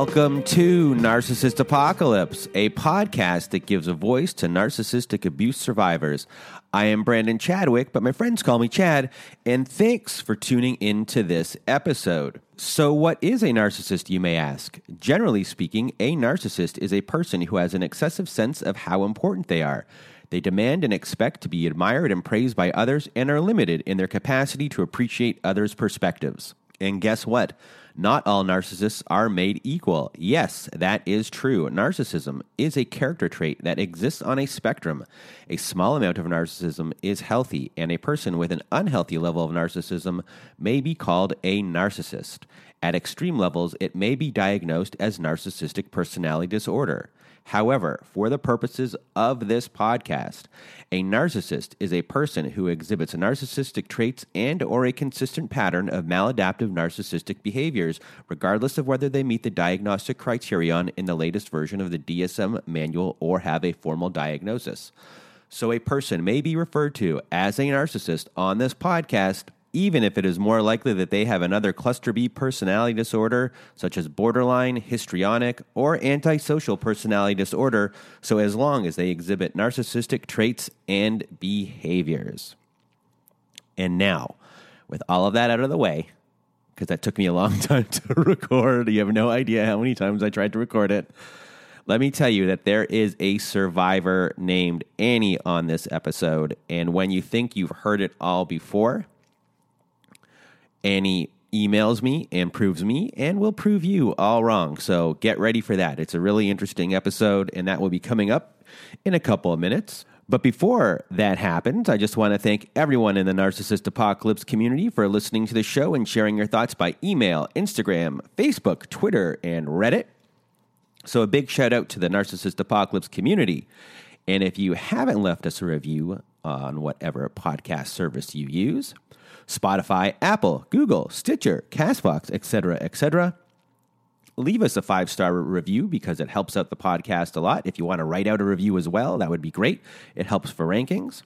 Welcome to Narcissist Apocalypse, a podcast that gives a voice to narcissistic abuse survivors. I am Brandon Chadwick, but my friends call me Chad, and thanks for tuning in to this episode. So, what is a narcissist, you may ask? Generally speaking, a narcissist is a person who has an excessive sense of how important they are. They demand and expect to be admired and praised by others and are limited in their capacity to appreciate others' perspectives. And guess what? Not all narcissists are made equal. Yes, that is true. Narcissism is a character trait that exists on a spectrum. A small amount of narcissism is healthy, and a person with an unhealthy level of narcissism may be called a narcissist. At extreme levels, it may be diagnosed as narcissistic personality disorder. However, for the purposes of this podcast, a narcissist is a person who exhibits narcissistic traits and or a consistent pattern of maladaptive narcissistic behaviors regardless of whether they meet the diagnostic criterion in the latest version of the DSM manual or have a formal diagnosis. So a person may be referred to as a narcissist on this podcast even if it is more likely that they have another cluster B personality disorder, such as borderline, histrionic, or antisocial personality disorder, so as long as they exhibit narcissistic traits and behaviors. And now, with all of that out of the way, because that took me a long time to record, you have no idea how many times I tried to record it. Let me tell you that there is a survivor named Annie on this episode. And when you think you've heard it all before, Annie emails me and proves me and will prove you all wrong. So get ready for that. It's a really interesting episode, and that will be coming up in a couple of minutes. But before that happens, I just want to thank everyone in the Narcissist Apocalypse community for listening to the show and sharing your thoughts by email, Instagram, Facebook, Twitter, and Reddit. So a big shout out to the Narcissist Apocalypse community. And if you haven't left us a review on whatever podcast service you use, Spotify, Apple, Google, Stitcher, Castbox, etc., etc. Leave us a five star review because it helps out the podcast a lot. If you want to write out a review as well, that would be great. It helps for rankings.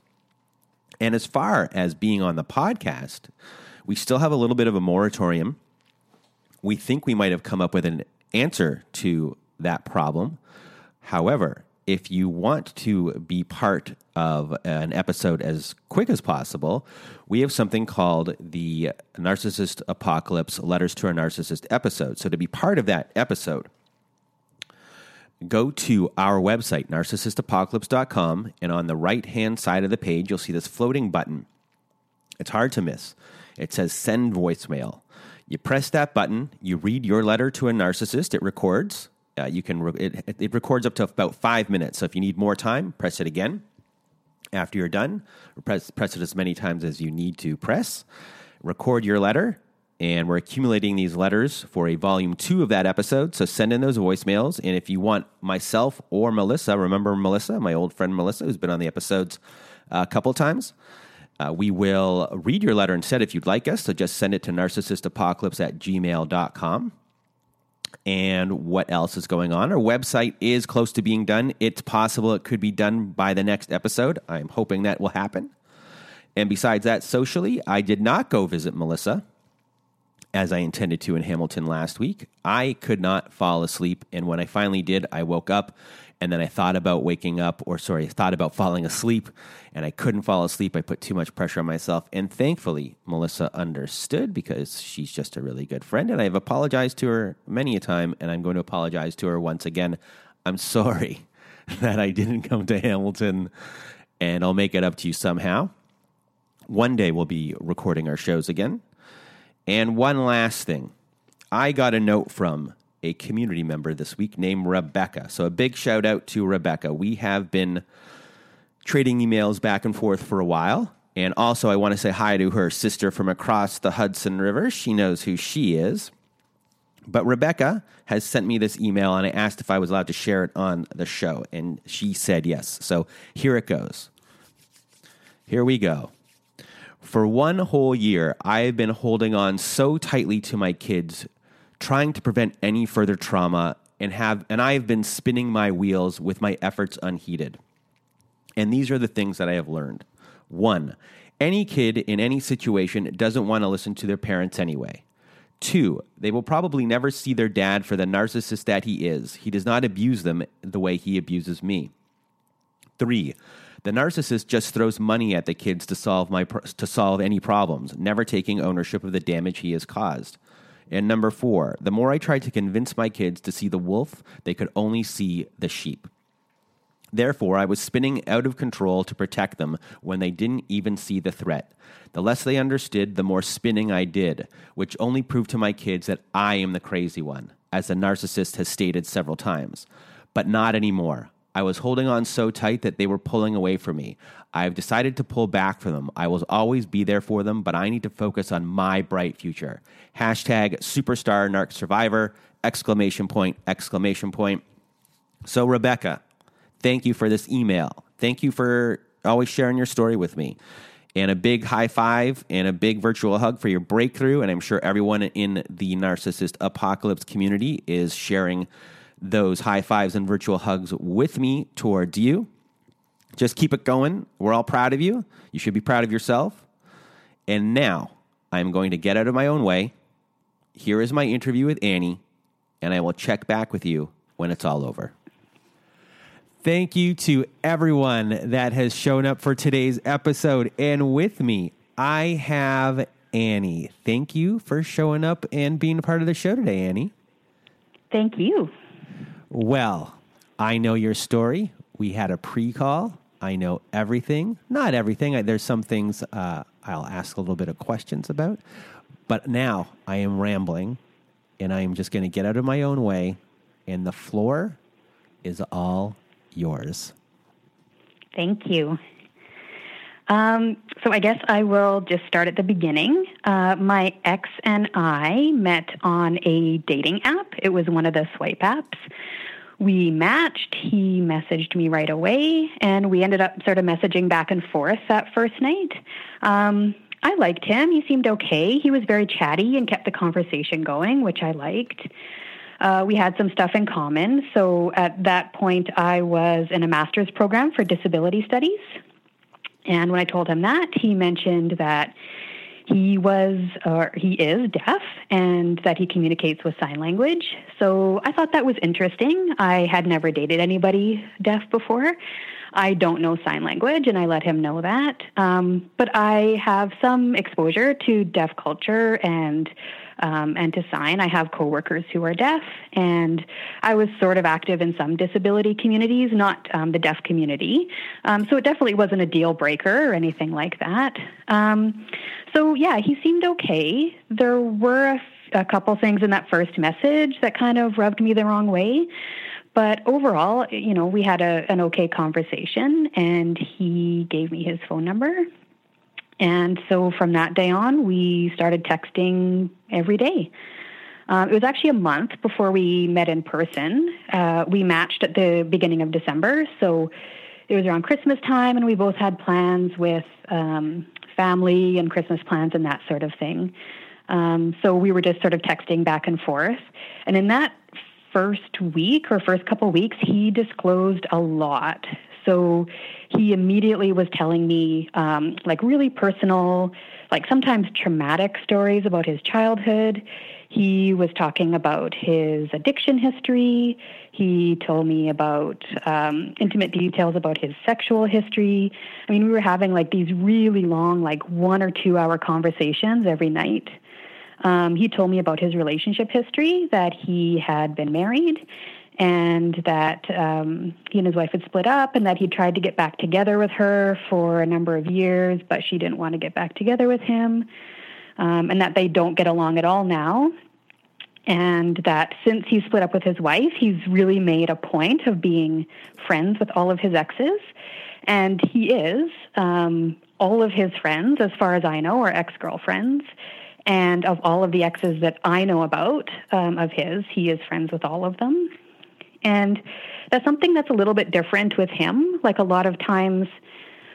And as far as being on the podcast, we still have a little bit of a moratorium. We think we might have come up with an answer to that problem. However, if you want to be part of an episode as quick as possible, we have something called the Narcissist Apocalypse Letters to a Narcissist episode. So, to be part of that episode, go to our website, narcissistapocalypse.com, and on the right hand side of the page, you'll see this floating button. It's hard to miss. It says send voicemail. You press that button, you read your letter to a narcissist, it records uh, you can re- it, it records up to about five minutes. So if you need more time, press it again. After you're done, press press it as many times as you need to press. Record your letter, and we're accumulating these letters for a volume two of that episode. So send in those voicemails, and if you want myself or Melissa, remember Melissa, my old friend Melissa, who's been on the episodes a couple times. Uh, we will read your letter instead if you'd like us. So just send it to narcissistapocalypse at gmail.com and what else is going on. Our website is close to being done. It's possible it could be done by the next episode. I'm hoping that will happen. And besides that, socially, I did not go visit Melissa as I intended to in Hamilton last week. I could not fall asleep. And when I finally did, I woke up and then I thought about waking up, or sorry, I thought about falling asleep, and I couldn't fall asleep. I put too much pressure on myself. And thankfully, Melissa understood because she's just a really good friend. And I've apologized to her many a time, and I'm going to apologize to her once again. I'm sorry that I didn't come to Hamilton, and I'll make it up to you somehow. One day we'll be recording our shows again. And one last thing I got a note from a community member this week named Rebecca. So a big shout out to Rebecca. We have been trading emails back and forth for a while. And also, I want to say hi to her sister from across the Hudson River. She knows who she is. But Rebecca has sent me this email, and I asked if I was allowed to share it on the show. And she said yes. So here it goes. Here we go. For one whole year, I have been holding on so tightly to my kids trying to prevent any further trauma and have and I have been spinning my wheels with my efforts unheeded. And these are the things that I have learned. One, any kid in any situation doesn't want to listen to their parents anyway. Two, they will probably never see their dad for the narcissist that he is. He does not abuse them the way he abuses me. Three, the narcissist just throws money at the kids to solve my to solve any problems, never taking ownership of the damage he has caused. And number 4, the more I tried to convince my kids to see the wolf, they could only see the sheep. Therefore, I was spinning out of control to protect them when they didn't even see the threat. The less they understood, the more spinning I did, which only proved to my kids that I am the crazy one, as the narcissist has stated several times. But not anymore. I was holding on so tight that they were pulling away from me. I have decided to pull back from them. I will always be there for them, but I need to focus on my bright future. Hashtag superstar narc survivor, exclamation point, exclamation point. So, Rebecca, thank you for this email. Thank you for always sharing your story with me. And a big high five and a big virtual hug for your breakthrough. And I'm sure everyone in the narcissist apocalypse community is sharing those high fives and virtual hugs with me towards you. Just keep it going. We're all proud of you. You should be proud of yourself. And now I'm going to get out of my own way. Here is my interview with Annie, and I will check back with you when it's all over. Thank you to everyone that has shown up for today's episode. And with me, I have Annie. Thank you for showing up and being a part of the show today, Annie. Thank you. Well, I know your story. We had a pre call. I know everything. Not everything. There's some things uh, I'll ask a little bit of questions about. But now I am rambling and I am just going to get out of my own way. And the floor is all yours. Thank you. Um, so I guess I will just start at the beginning. Uh, my ex and I met on a dating app. It was one of the swipe apps we matched. He messaged me right away, and we ended up sort of messaging back and forth that first night. Um, I liked him. He seemed okay. He was very chatty and kept the conversation going, which I liked. Uh, we had some stuff in common. So at that point, I was in a master's program for disability studies. And when I told him that, he mentioned that he was or he is deaf and that he communicates with sign language. So I thought that was interesting. I had never dated anybody deaf before. I don't know sign language, and I let him know that. Um, but I have some exposure to deaf culture and um, and to sign. I have coworkers who are deaf, and I was sort of active in some disability communities, not um, the deaf community. Um, so it definitely wasn't a deal breaker or anything like that. Um, so yeah, he seemed okay. There were a, f- a couple things in that first message that kind of rubbed me the wrong way. But overall, you know, we had a, an okay conversation, and he gave me his phone number and so from that day on, we started texting every day. Uh, it was actually a month before we met in person. Uh, we matched at the beginning of December, so it was around Christmas time, and we both had plans with um, family and Christmas plans and that sort of thing. Um, so we were just sort of texting back and forth. And in that first week or first couple weeks, he disclosed a lot. So he immediately was telling me um, like really personal, like sometimes traumatic stories about his childhood. He was talking about his addiction history. He told me about um, intimate details about his sexual history. I mean, we were having like these really long, like one or two hour conversations every night. Um, he told me about his relationship history, that he had been married and that um, he and his wife had split up and that he tried to get back together with her for a number of years, but she didn't want to get back together with him, um, and that they don't get along at all now. And that since he split up with his wife, he's really made a point of being friends with all of his exes. And he is. Um, all of his friends, as far as I know, are ex girlfriends. And of all of the exes that I know about um, of his, he is friends with all of them. And that's something that's a little bit different with him. Like a lot of times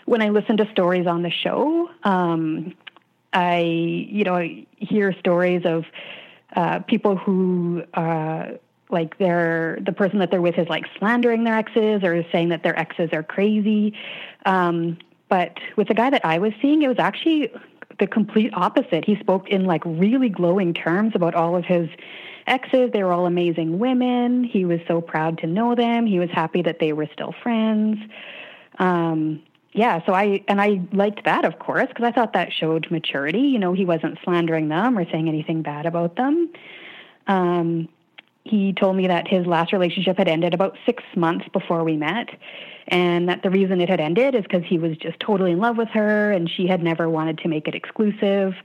when I listen to stories on the show, um, I, you know, hear stories of uh, people who, uh, like they're the person that they're with is like slandering their exes or saying that their exes are crazy. Um, but with the guy that I was seeing, it was actually the complete opposite. He spoke in like really glowing terms about all of his exes. They were all amazing women. He was so proud to know them. He was happy that they were still friends. Um, yeah, so I and I liked that, of course, because I thought that showed maturity. You know, he wasn't slandering them or saying anything bad about them. Um, he told me that his last relationship had ended about six months before we met, and that the reason it had ended is because he was just totally in love with her, and she had never wanted to make it exclusive.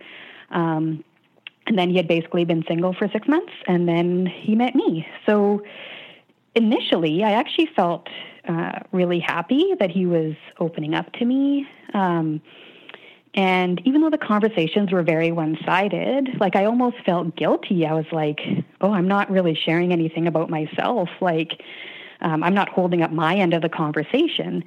Um, and then he had basically been single for six months, and then he met me. So initially, I actually felt uh, really happy that he was opening up to me. Um, and even though the conversations were very one sided, like I almost felt guilty. I was like, oh, I'm not really sharing anything about myself. Like, um, I'm not holding up my end of the conversation.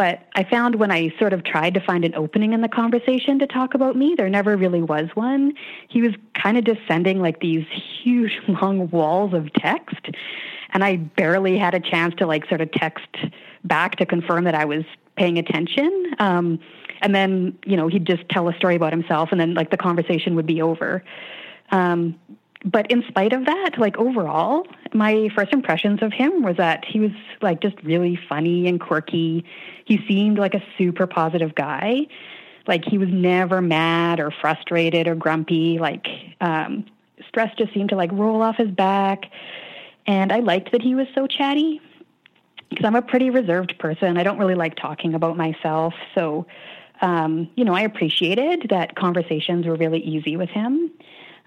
But I found when I sort of tried to find an opening in the conversation to talk about me, there never really was one. He was kind of just sending like these huge, long walls of text and I barely had a chance to like sort of text back to confirm that I was paying attention. Um, and then you know he'd just tell a story about himself, and then like the conversation would be over. Um, but in spite of that, like overall, my first impressions of him was that he was like just really funny and quirky. He seemed like a super positive guy. Like he was never mad or frustrated or grumpy. Like um, stress just seemed to like roll off his back. And I liked that he was so chatty because I'm a pretty reserved person. I don't really like talking about myself. So, um, you know, I appreciated that conversations were really easy with him.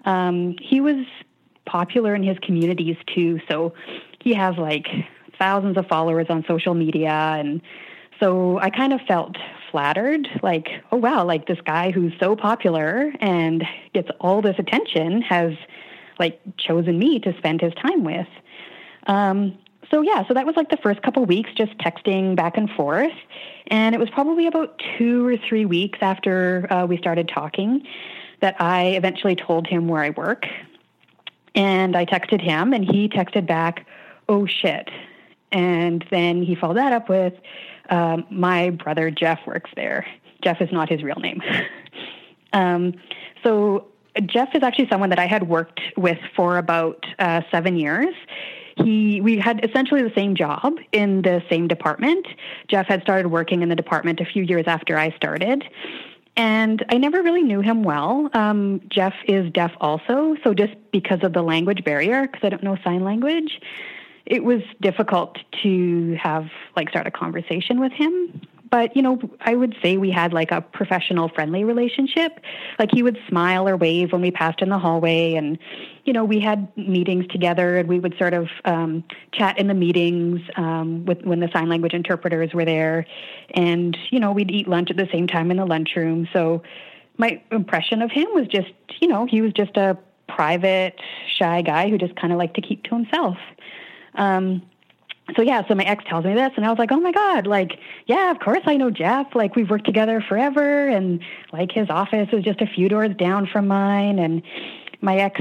Um, he was popular in his communities too. So he has like thousands of followers on social media. And so I kind of felt flattered like, oh, wow, like this guy who's so popular and gets all this attention has like chosen me to spend his time with. Um, so yeah, so that was like the first couple weeks, just texting back and forth, and it was probably about two or three weeks after uh, we started talking that I eventually told him where I work, and I texted him, and he texted back, "Oh shit," and then he followed that up with, um, "My brother Jeff works there." Jeff is not his real name. um, so Jeff is actually someone that I had worked with for about uh, seven years he we had essentially the same job in the same department. Jeff had started working in the department a few years after I started. And I never really knew him well. Um, Jeff is deaf also, so just because of the language barrier, because I don't know sign language, it was difficult to have like start a conversation with him but you know i would say we had like a professional friendly relationship. Like he would smile or wave when we passed in the hallway and you know we had meetings together and we would sort of um, chat in the meetings um, with when the sign language interpreters were there. And you know we'd eat lunch at the same time in the lunchroom. So my impression of him was just you know he was just a private shy guy who just kind of liked to keep to himself. Um, so yeah, so my ex tells me this, and I was like, oh my god, like yeah, of course I know Jeff. Like we've worked together forever, and like his office is just a few doors down from mine. And my ex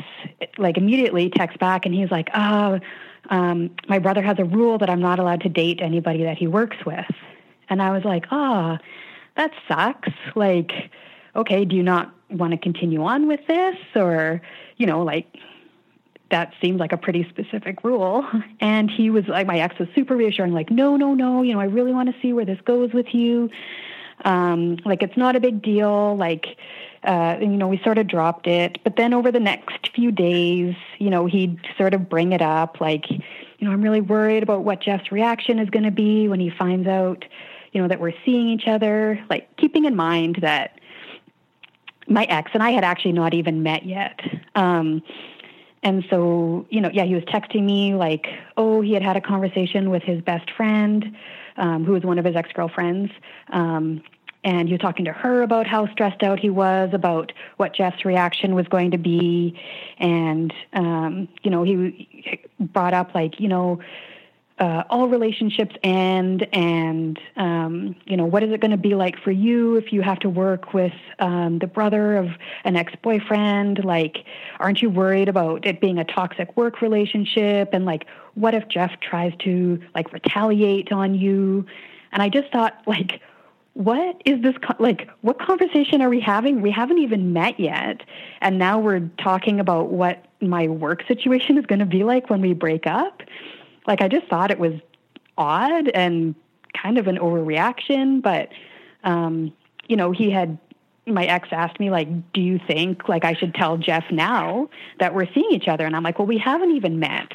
like immediately texts back, and he's like, oh, um, my brother has a rule that I'm not allowed to date anybody that he works with. And I was like, ah, oh, that sucks. Like, okay, do you not want to continue on with this, or you know, like that seemed like a pretty specific rule. And he was like, my ex was super reassuring, like, no, no, no, you know, I really want to see where this goes with you. Um, like, it's not a big deal. Like, uh, you know, we sort of dropped it. But then over the next few days, you know, he'd sort of bring it up, like, you know, I'm really worried about what Jeff's reaction is going to be when he finds out, you know, that we're seeing each other. Like, keeping in mind that my ex and I had actually not even met yet. Um, and so, you know, yeah, he was texting me like, oh, he had had a conversation with his best friend, um, who was one of his ex girlfriends. Um, and he was talking to her about how stressed out he was about what Jeff's reaction was going to be. And, um, you know, he brought up, like, you know, uh, all relationships end and um, you know what is it going to be like for you if you have to work with um, the brother of an ex-boyfriend? Like aren't you worried about it being a toxic work relationship? And like what if jeff tries to like retaliate on you? And i just thought like what is this co- like what conversation are we having? We haven't even met yet. And now we're talking about what my work situation is going to be like when we break up like i just thought it was odd and kind of an overreaction but um you know he had my ex asked me like do you think like i should tell jeff now that we're seeing each other and i'm like well we haven't even met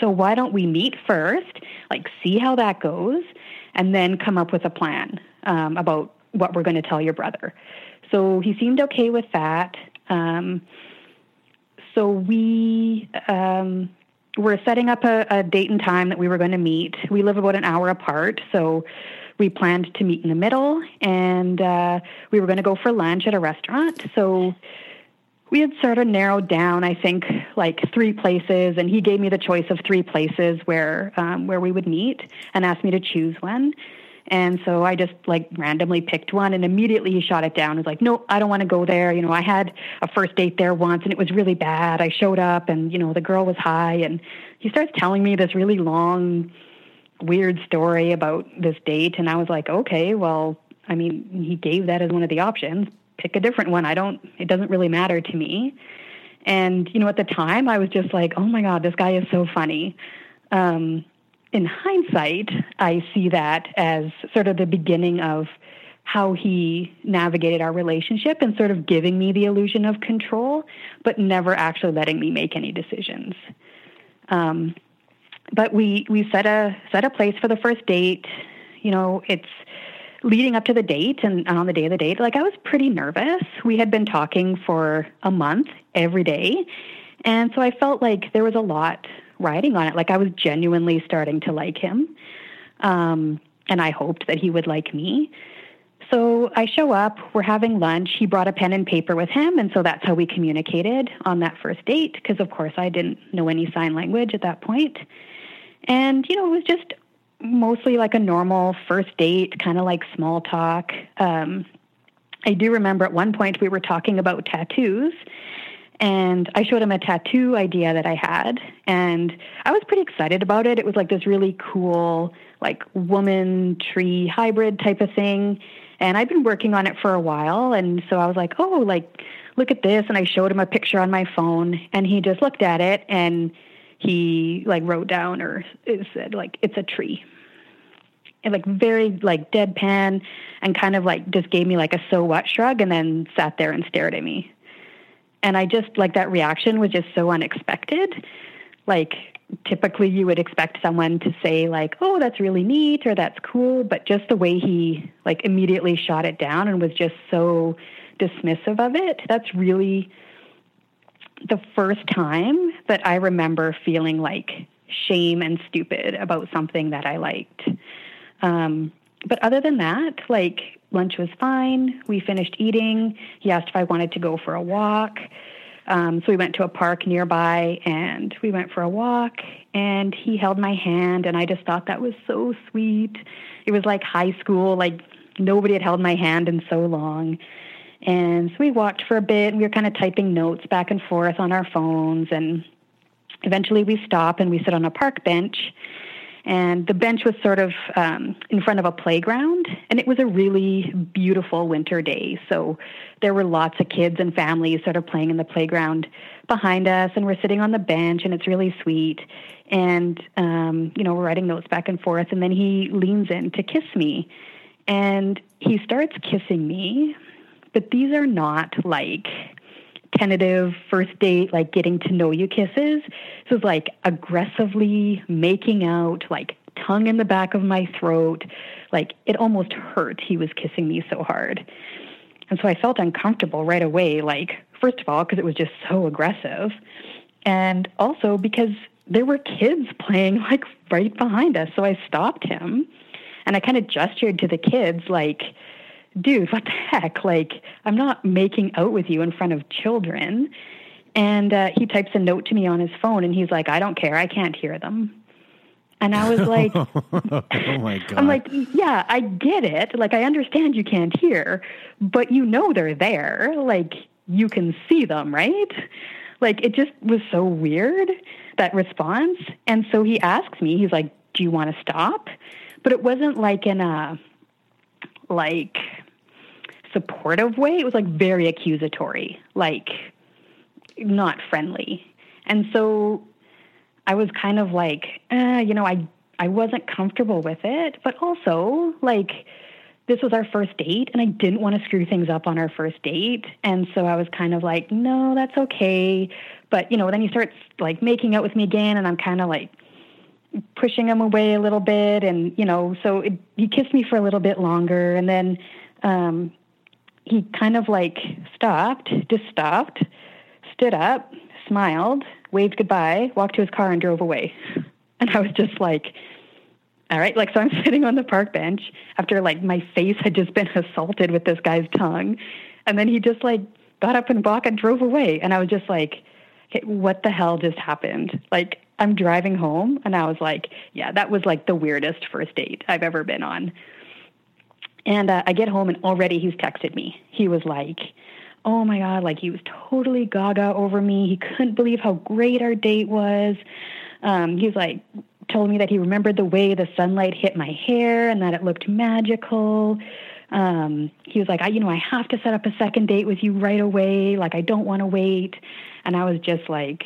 so why don't we meet first like see how that goes and then come up with a plan um, about what we're going to tell your brother. So he seemed okay with that. Um, so we um, were setting up a, a, date and time that we were going to meet. We live about an hour apart, so we planned to meet in the middle, and uh, we were going to go for lunch at a restaurant. So we had sort of narrowed down, I think, like three places, and he gave me the choice of three places where um, where we would meet, and asked me to choose one. And so I just like randomly picked one, and immediately he shot it down. He was like, "No, I don't want to go there." You know, I had a first date there once, and it was really bad. I showed up, and you know, the girl was high, and he starts telling me this really long, weird story about this date, and I was like, "Okay, well." I mean, he gave that as one of the options, pick a different one. I don't, it doesn't really matter to me. And, you know, at the time I was just like, oh my God, this guy is so funny. Um, in hindsight, I see that as sort of the beginning of how he navigated our relationship and sort of giving me the illusion of control, but never actually letting me make any decisions. Um, but we we set a set a place for the first date. You know, it's leading up to the date and, and on the day of the date, like I was pretty nervous. We had been talking for a month every day. And so I felt like there was a lot riding on it. Like I was genuinely starting to like him. Um, and I hoped that he would like me. So I show up, we're having lunch. He brought a pen and paper with him. And so that's how we communicated on that first date, because of course I didn't know any sign language at that point. And, you know, it was just mostly like a normal first date, kind of like small talk. Um, I do remember at one point we were talking about tattoos, and I showed him a tattoo idea that I had, and I was pretty excited about it. It was like this really cool, like woman tree hybrid type of thing, and I'd been working on it for a while, and so I was like, oh, like look at this, and I showed him a picture on my phone, and he just looked at it and he like wrote down or it said like it's a tree and like very like deadpan and kind of like just gave me like a so what shrug and then sat there and stared at me. And I just like that reaction was just so unexpected. Like typically you would expect someone to say like, "Oh, that's really neat" or "That's cool," but just the way he like immediately shot it down and was just so dismissive of it. That's really the first time that I remember feeling like shame and stupid about something that I liked. Um, but other than that, like lunch was fine. We finished eating. He asked if I wanted to go for a walk. Um, so we went to a park nearby and we went for a walk and he held my hand and I just thought that was so sweet. It was like high school, like nobody had held my hand in so long. And so we walked for a bit and we were kind of typing notes back and forth on our phones and eventually we stop and we sit on a park bench and the bench was sort of um, in front of a playground, and it was a really beautiful winter day. So there were lots of kids and families sort of playing in the playground behind us, and we're sitting on the bench, and it's really sweet. And um, you know, we're writing notes back and forth, and then he leans in to kiss me, and he starts kissing me. But these are not like tentative first date, like getting to know you kisses. This was like aggressively making out, like tongue in the back of my throat. Like it almost hurt. He was kissing me so hard. And so I felt uncomfortable right away. Like, first of all, because it was just so aggressive. And also because there were kids playing like right behind us. So I stopped him and I kind of gestured to the kids, like, dude, what the heck? Like, I'm not making out with you in front of children. And uh, he types a note to me on his phone and he's like, I don't care. I can't hear them. And I was like, oh my God. I'm like, yeah, I get it. Like, I understand you can't hear, but you know they're there. Like, you can see them, right? Like, it just was so weird, that response. And so he asks me, he's like, do you want to stop? But it wasn't like in a, like supportive way. It was like very accusatory, like not friendly. And so I was kind of like, eh, you know, I I wasn't comfortable with it, but also like this was our first date and I didn't want to screw things up on our first date. And so I was kind of like, no, that's okay. But, you know, then he starts like making out with me again and I'm kind of like pushing him away a little bit. And, you know, so it, he kissed me for a little bit longer. And then um, he kind of like stopped, just stopped, stood up, smiled, waved goodbye, walked to his car and drove away. And I was just like, all right, like so I'm sitting on the park bench after like my face had just been assaulted with this guy's tongue. And then he just like got up and walked and drove away. And I was just like, okay, what the hell just happened? Like I'm driving home and I was like, yeah, that was like the weirdest first date I've ever been on. And uh, I get home and already he's texted me. He was like, oh my God, like he was totally gaga over me. He couldn't believe how great our date was. Um, he was like, told me that he remembered the way the sunlight hit my hair and that it looked magical. Um, he was like, I, you know, I have to set up a second date with you right away. Like, I don't want to wait. And I was just like,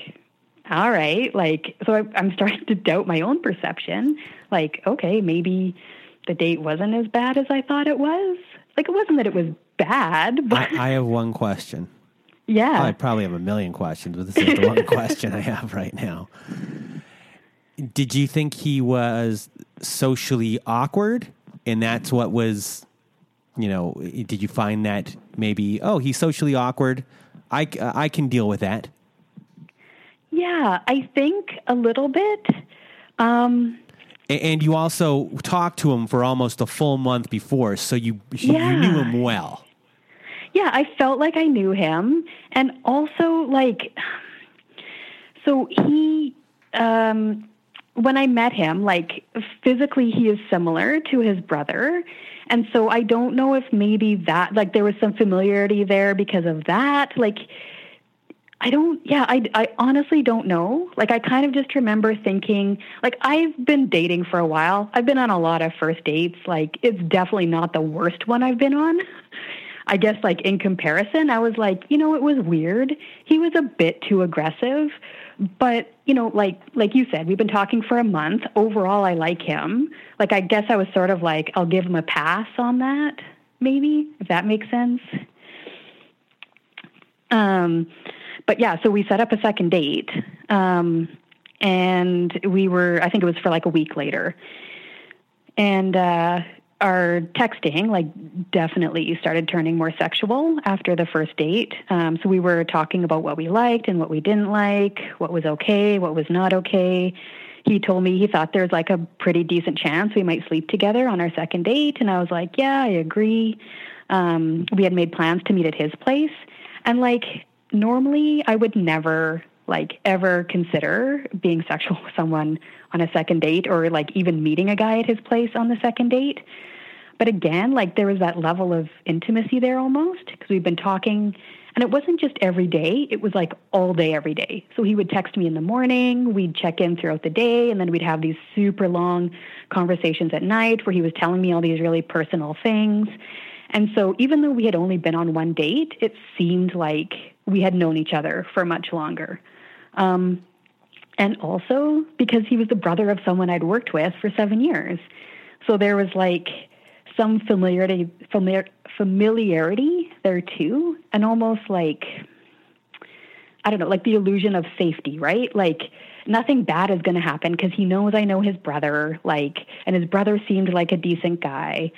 all right. Like, so I, I'm starting to doubt my own perception. Like, okay, maybe the date wasn't as bad as I thought it was. Like, it wasn't that it was bad, but I, I have one question. yeah. I probably have a million questions, but this is the one question I have right now. Did you think he was socially awkward? And that's what was, you know, did you find that maybe, oh, he's socially awkward? I, I can deal with that. Yeah, I think a little bit. Um, And you also talked to him for almost a full month before, so you, you Yeah. knew him well. yeah, I felt like I knew him. And also, like, so he, um, when I met him, like, physically, he is similar to his brother. And so I don't know if maybe that, like, there was some familiarity there because of that. Like, I don't, yeah, I, I honestly don't know. Like, I kind of just remember thinking, like, I've been dating for a while. I've been on a lot of first dates. Like, it's definitely not the worst one I've been on. I guess, like, in comparison, I was like, you know, it was weird. He was a bit too aggressive. But, you know, like, like you said, we've been talking for a month. Overall, I like him. Like, I guess I was sort of like, I'll give him a pass on that, maybe, if that makes sense. Um, but yeah, so we set up a second date, um, and we were, I think it was for like a week later. And uh, our texting, like, definitely started turning more sexual after the first date. Um, so we were talking about what we liked and what we didn't like, what was okay, what was not okay. He told me he thought there's like a pretty decent chance we might sleep together on our second date. And I was like, yeah, I agree. Um, we had made plans to meet at his place. And like, normally I would never like ever consider being sexual with someone on a second date or like even meeting a guy at his place on the second date. But again, like there was that level of intimacy there almost because we've been talking and it wasn't just every day, it was like all day every day. So he would text me in the morning, we'd check in throughout the day and then we'd have these super long conversations at night where he was telling me all these really personal things. And so even though we had only been on one date, it seemed like we had known each other for much longer. Um, and also because he was the brother of someone I'd worked with for seven years. So there was like some familiarity, familiar, familiarity there too, and almost like, I don't know, like the illusion of safety, right? Like nothing bad is going to happen because he knows I know his brother, like, and his brother seemed like a decent guy.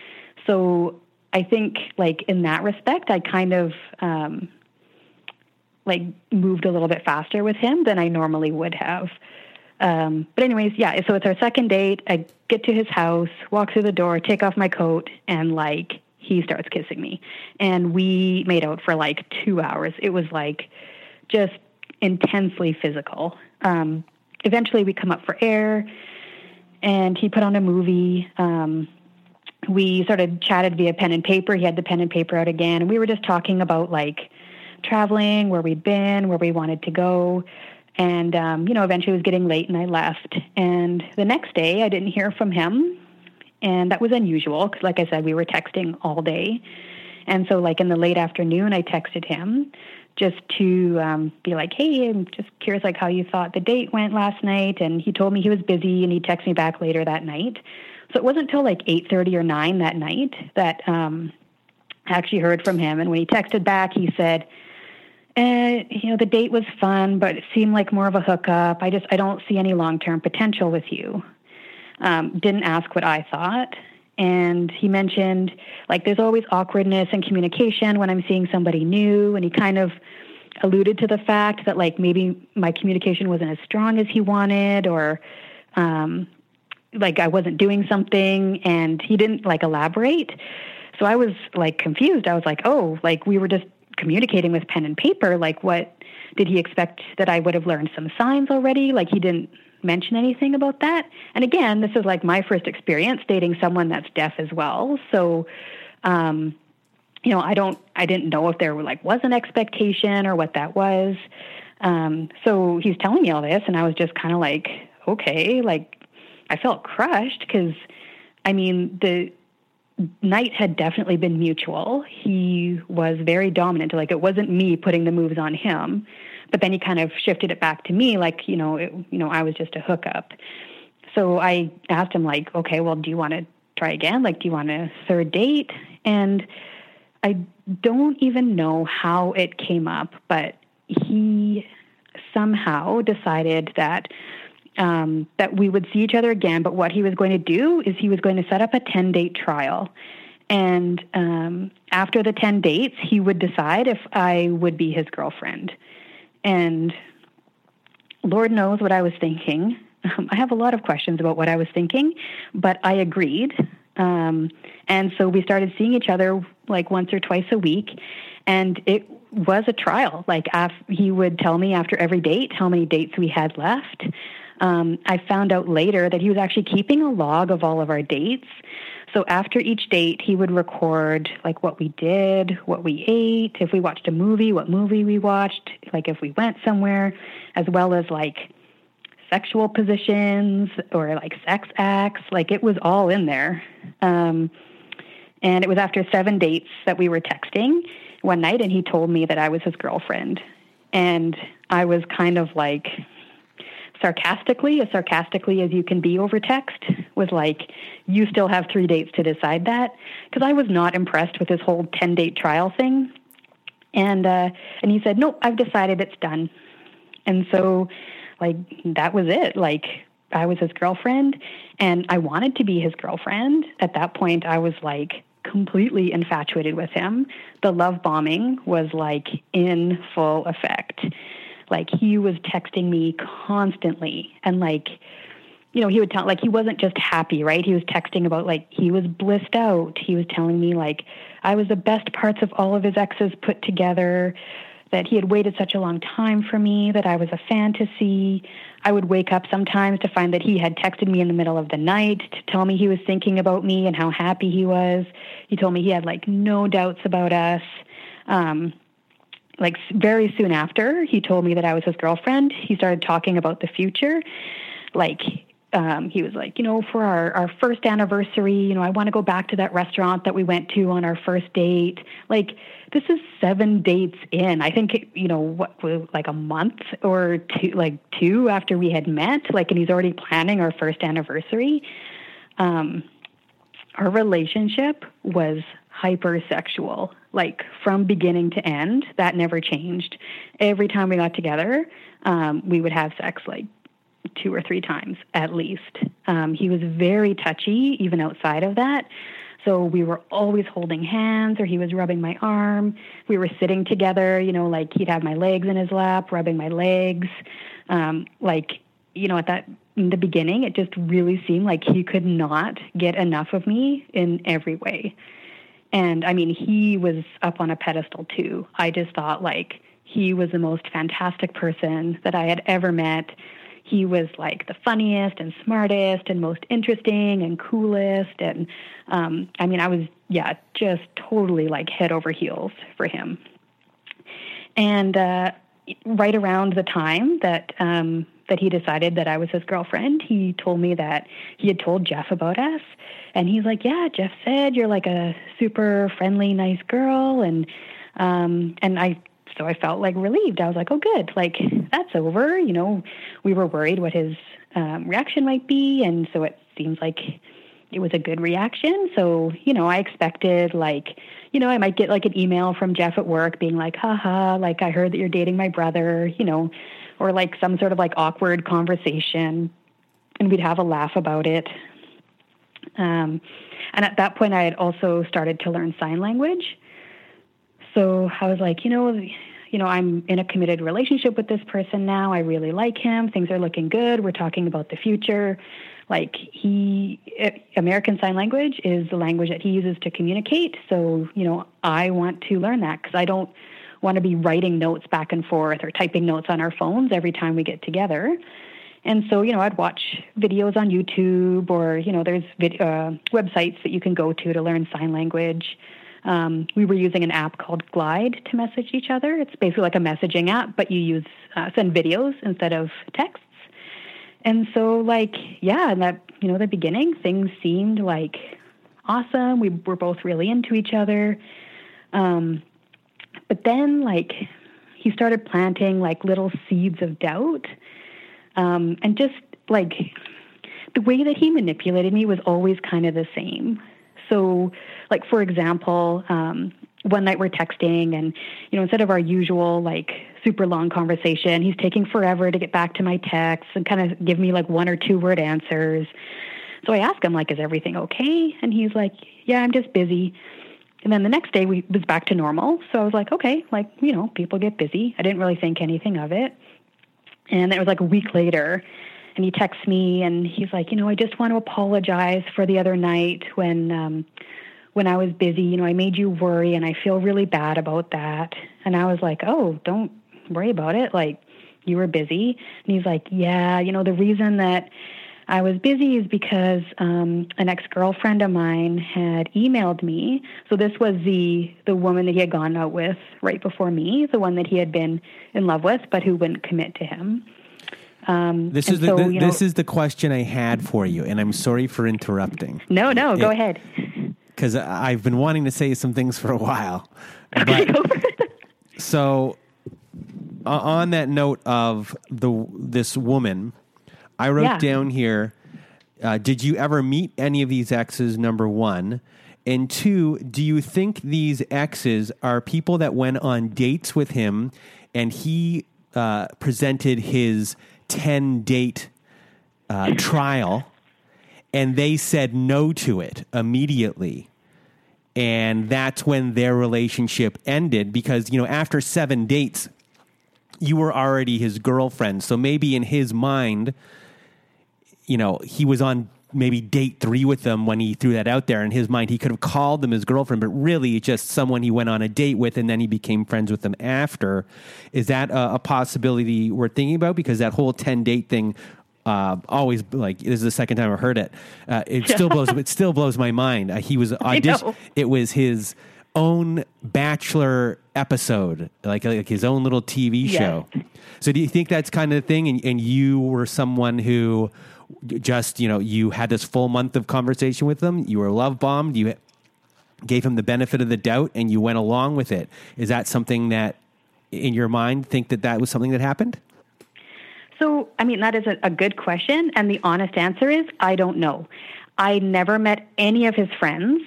So I think, like, in that respect, I kind of, um, like moved a little bit faster with him than I normally would have. Um, but anyways, yeah. So it's our second date. I get to his house, walk through the door, take off my coat, and like he starts kissing me, and we made out for like two hours. It was like just intensely physical. Um, eventually, we come up for air, and he put on a movie. Um, we sort of chatted via pen and paper. He had the pen and paper out again, and we were just talking about like traveling, where we'd been, where we wanted to go. And, um, you know, eventually it was getting late and I left. And the next day I didn't hear from him. And that was unusual because, like I said, we were texting all day. And so, like in the late afternoon, I texted him just to um, be like, "Hey, I'm just curious, like how you thought the date went last night." And he told me he was busy, and he texted me back later that night. So it wasn't until like eight thirty or nine that night that um, I actually heard from him. And when he texted back, he said, eh, "You know, the date was fun, but it seemed like more of a hookup. I just I don't see any long term potential with you." Um, didn't ask what I thought. And he mentioned, like, there's always awkwardness in communication when I'm seeing somebody new. And he kind of alluded to the fact that, like, maybe my communication wasn't as strong as he wanted, or um, like I wasn't doing something. And he didn't, like, elaborate. So I was, like, confused. I was like, oh, like, we were just communicating with pen and paper. Like, what did he expect that I would have learned some signs already? Like, he didn't mention anything about that. And again, this is like my first experience dating someone that's deaf as well. So, um, you know, I don't, I didn't know if there were like was an expectation or what that was. Um, so he's telling me all this, and I was just kind of like, okay, like I felt crushed because, I mean, the night had definitely been mutual. He was very dominant. Like it wasn't me putting the moves on him. But then he kind of shifted it back to me, like you know, it, you know, I was just a hookup. So I asked him, like, okay, well, do you want to try again? Like, do you want a third date? And I don't even know how it came up, but he somehow decided that um, that we would see each other again. But what he was going to do is he was going to set up a ten date trial, and um, after the ten dates, he would decide if I would be his girlfriend. And Lord knows what I was thinking. Um, I have a lot of questions about what I was thinking, but I agreed. Um, and so we started seeing each other like once or twice a week. And it was a trial. Like af- he would tell me after every date how many dates we had left. Um, I found out later that he was actually keeping a log of all of our dates. So after each date, he would record like what we did, what we ate, if we watched a movie, what movie we watched, like if we went somewhere, as well as like sexual positions or like sex acts. Like it was all in there. Um, and it was after seven dates that we were texting one night, and he told me that I was his girlfriend. And I was kind of like, sarcastically, as sarcastically as you can be over text, was like, you still have three dates to decide that. Because I was not impressed with this whole 10 date trial thing. And, uh, and he said, nope, I've decided it's done. And so, like, that was it. Like, I was his girlfriend and I wanted to be his girlfriend. At that point, I was like completely infatuated with him. The love bombing was like in full effect. Like he was texting me constantly and like you know, he would tell like he wasn't just happy, right? He was texting about like he was blissed out. He was telling me like I was the best parts of all of his exes put together, that he had waited such a long time for me, that I was a fantasy. I would wake up sometimes to find that he had texted me in the middle of the night to tell me he was thinking about me and how happy he was. He told me he had like no doubts about us. Um, like very soon after he told me that I was his girlfriend, he started talking about the future. Like um, he was like, you know, for our, our first anniversary, you know, I want to go back to that restaurant that we went to on our first date. Like, this is seven dates in. I think, you know, what, like a month or two, like two after we had met. Like, and he's already planning our first anniversary. Um, our relationship was hypersexual, like from beginning to end. That never changed. Every time we got together, um, we would have sex like two or three times at least. Um, he was very touchy, even outside of that. So we were always holding hands, or he was rubbing my arm. We were sitting together, you know, like he'd have my legs in his lap, rubbing my legs. Um, like, you know, at that in the beginning, it just really seemed like he could not get enough of me in every way. And I mean, he was up on a pedestal too. I just thought like he was the most fantastic person that I had ever met. He was like the funniest and smartest and most interesting and coolest. And um, I mean, I was, yeah, just totally like head over heels for him. And uh, right around the time that um, that he decided that I was his girlfriend, he told me that he had told Jeff about us. And he's like, Yeah, Jeff said you're like a super friendly, nice girl. And, um, and I, so I felt like relieved. I was like, Oh, good. Like, that's over. You know, we were worried what his um, reaction might be. And so it seems like it was a good reaction. So, you know, I expected like, you know, I might get like an email from Jeff at work being like, haha, like I heard that you're dating my brother, you know, or like some sort of like awkward conversation. And we'd have a laugh about it. Um, and at that point, I had also started to learn sign language. So I was like, you know, you know, I'm in a committed relationship with this person now. I really like him. Things are looking good. We're talking about the future. Like he, American Sign Language is the language that he uses to communicate. So, you know, I want to learn that because I don't want to be writing notes back and forth or typing notes on our phones every time we get together. And so, you know, I'd watch videos on YouTube or, you know, there's vid- uh, websites that you can go to to learn sign language. Um, we were using an app called Glide to message each other. It's basically like a messaging app, but you use uh, send videos instead of texts. And so, like, yeah, in that, you know, the beginning, things seemed like awesome. We were both really into each other. Um, but then, like, he started planting like little seeds of doubt. Um, and just like the way that he manipulated me was always kind of the same. So, like, for example, um, one night we're texting and you know instead of our usual like super long conversation he's taking forever to get back to my texts and kind of give me like one or two word answers so i ask him like is everything okay and he's like yeah i'm just busy and then the next day we was back to normal so i was like okay like you know people get busy i didn't really think anything of it and then it was like a week later and he texts me and he's like you know i just want to apologize for the other night when um when I was busy, you know, I made you worry and I feel really bad about that. And I was like, oh, don't worry about it. Like, you were busy. And he's like, yeah, you know, the reason that I was busy is because um, an ex girlfriend of mine had emailed me. So this was the the woman that he had gone out with right before me, the one that he had been in love with, but who wouldn't commit to him. Um, this is the, so, the this know, is the question I had for you, and I'm sorry for interrupting. No, no, go ahead because I've been wanting to say some things for a while. Okay, but, so, uh, on that note of the this woman, I wrote yeah. down here. Uh, did you ever meet any of these exes? Number one. And two, do you think these exes are people that went on dates with him and he uh, presented his 10 date uh, trial and they said no to it immediately. And that's when their relationship ended because, you know, after seven dates, you were already his girlfriend. So maybe in his mind, you know, he was on maybe date three with them when he threw that out there. In his mind, he could have called them his girlfriend, but really just someone he went on a date with and then he became friends with them after. Is that a, a possibility we're thinking about? Because that whole 10 date thing uh, always like this is the second time I've heard it. Uh, it still blows. it still blows my mind. Uh, he was audition. It was his own bachelor episode, like like his own little TV show. So do you think that's kind of the thing? And, and you were someone who just you know you had this full month of conversation with them. You were love bombed. You gave him the benefit of the doubt, and you went along with it. Is that something that in your mind think that that was something that happened? So, I mean, that is a, a good question. And the honest answer is I don't know. I never met any of his friends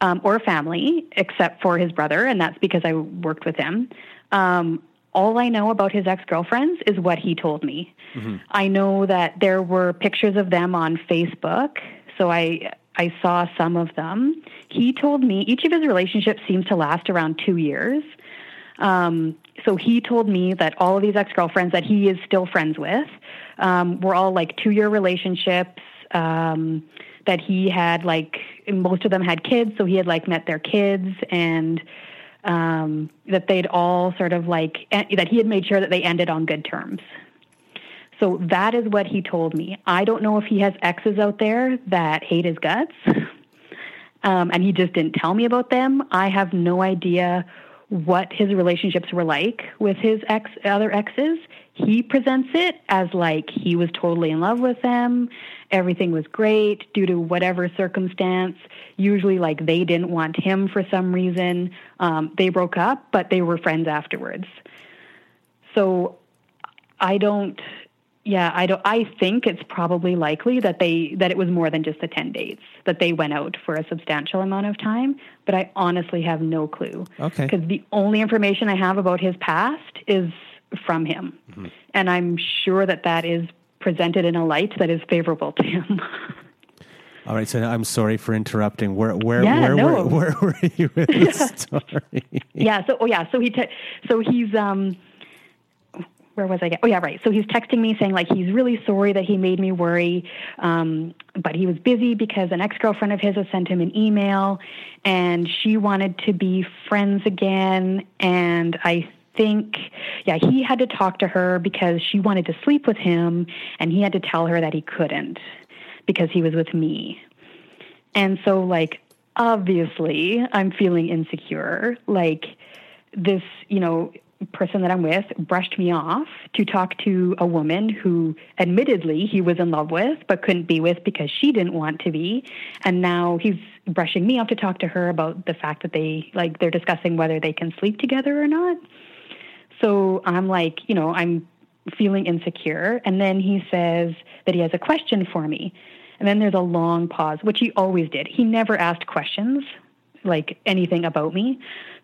um, or family except for his brother, and that's because I worked with him. Um, all I know about his ex girlfriends is what he told me. Mm-hmm. I know that there were pictures of them on Facebook, so I I saw some of them. He told me each of his relationships seems to last around two years. Um, so he told me that all of these ex girlfriends that he is still friends with um, were all like two year relationships. Um, that he had like most of them had kids, so he had like met their kids and um, that they'd all sort of like that he had made sure that they ended on good terms. So that is what he told me. I don't know if he has exes out there that hate his guts, um, and he just didn't tell me about them. I have no idea what his relationships were like with his ex other exes. He presents it as like he was totally in love with them. Everything was great due to whatever circumstance. Usually, like they didn't want him for some reason. Um, they broke up, but they were friends afterwards. So I don't yeah, I don't. I think it's probably likely that they that it was more than just the ten dates that they went out for a substantial amount of time. But I honestly have no clue. Okay. Because the only information I have about his past is from him, mm-hmm. and I'm sure that that is presented in a light that is favorable to him. All right, so I'm sorry for interrupting. Where where yeah, where, no. where, where were you in the story? yeah, so oh yeah, so he so he's um where was I? Get? Oh yeah, right. So he's texting me saying like he's really sorry that he made me worry, um, but he was busy because an ex girlfriend of his had sent him an email, and she wanted to be friends again. And I think, yeah, he had to talk to her because she wanted to sleep with him, and he had to tell her that he couldn't because he was with me. And so like obviously I'm feeling insecure. Like this, you know, person that I'm with brushed me off to talk to a woman who admittedly he was in love with but couldn't be with because she didn't want to be. And now he's brushing me off to talk to her about the fact that they like they're discussing whether they can sleep together or not. So I'm like you know I'm feeling insecure. And then he says that he has a question for me. And then there's a long pause which he always did. He never asked questions like anything about me.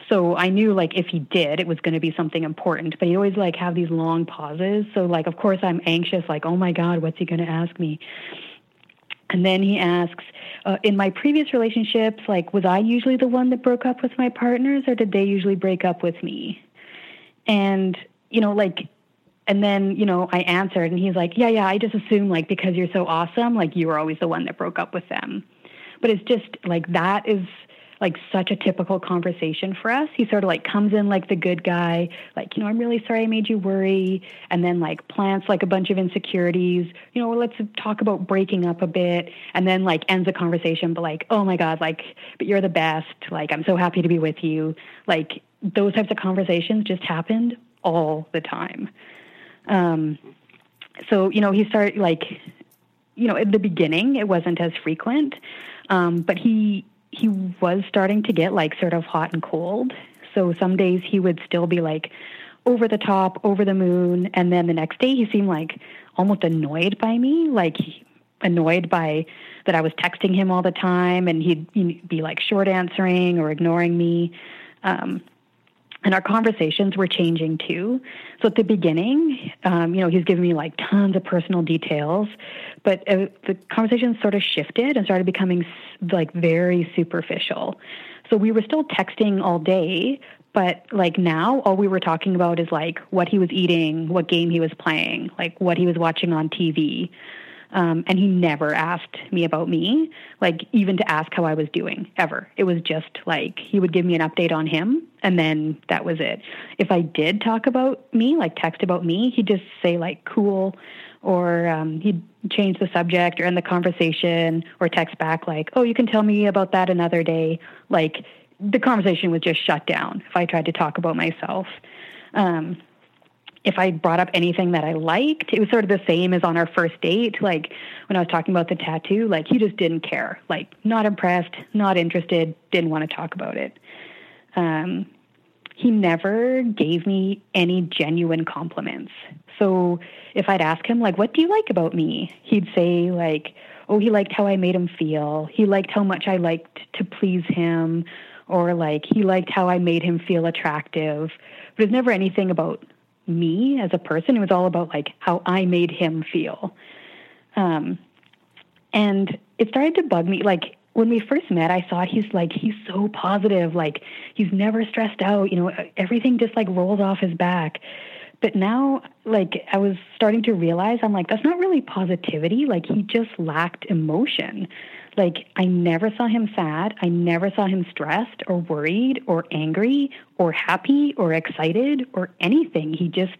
So I knew like if he did, it was going to be something important. But he always like have these long pauses. So like of course I'm anxious, like oh my god, what's he going to ask me? And then he asks, uh, in my previous relationships, like was I usually the one that broke up with my partners, or did they usually break up with me? And you know, like and then you know i answered and he's like yeah yeah i just assume like because you're so awesome like you were always the one that broke up with them but it's just like that is like such a typical conversation for us. He sort of like comes in like the good guy, like, you know, I'm really sorry I made you worry, and then like plants like a bunch of insecurities, you know, let's talk about breaking up a bit, and then like ends the conversation, but like, oh my God, like, but you're the best, like, I'm so happy to be with you. Like, those types of conversations just happened all the time. Um, so, you know, he started like, you know, at the beginning, it wasn't as frequent, um, but he he was starting to get like sort of hot and cold. So some days he would still be like over the top, over the moon, and then the next day he seemed like almost annoyed by me, like annoyed by that I was texting him all the time, and he'd, be like short answering or ignoring me. Um, and our conversations were changing too. So at the beginning, um, you know, he's giving me like tons of personal details, but uh, the conversation sort of shifted and started becoming like very superficial. So we were still texting all day, but like now, all we were talking about is like what he was eating, what game he was playing, like what he was watching on TV. Um, and he never asked me about me, like even to ask how I was doing ever. It was just like he would give me an update on him, and then that was it. If I did talk about me, like text about me, he'd just say like cool, or um, he'd change the subject or end the conversation, or text back like, oh, you can tell me about that another day. Like the conversation was just shut down if I tried to talk about myself. Um, if I brought up anything that I liked, it was sort of the same as on our first date. Like when I was talking about the tattoo, like he just didn't care. Like not impressed, not interested, didn't want to talk about it. Um, he never gave me any genuine compliments. So if I'd ask him, like, what do you like about me? He'd say, like, oh, he liked how I made him feel. He liked how much I liked to please him. Or like, he liked how I made him feel attractive. But it's never anything about me as a person. It was all about like how I made him feel. Um, and it started to bug me. Like when we first met, I thought he's like, he's so positive. Like he's never stressed out. You know, everything just like rolls off his back. But now, like, I was starting to realize, I'm like, that's not really positivity. Like, he just lacked emotion. Like, I never saw him sad. I never saw him stressed or worried or angry or happy or excited or anything. He just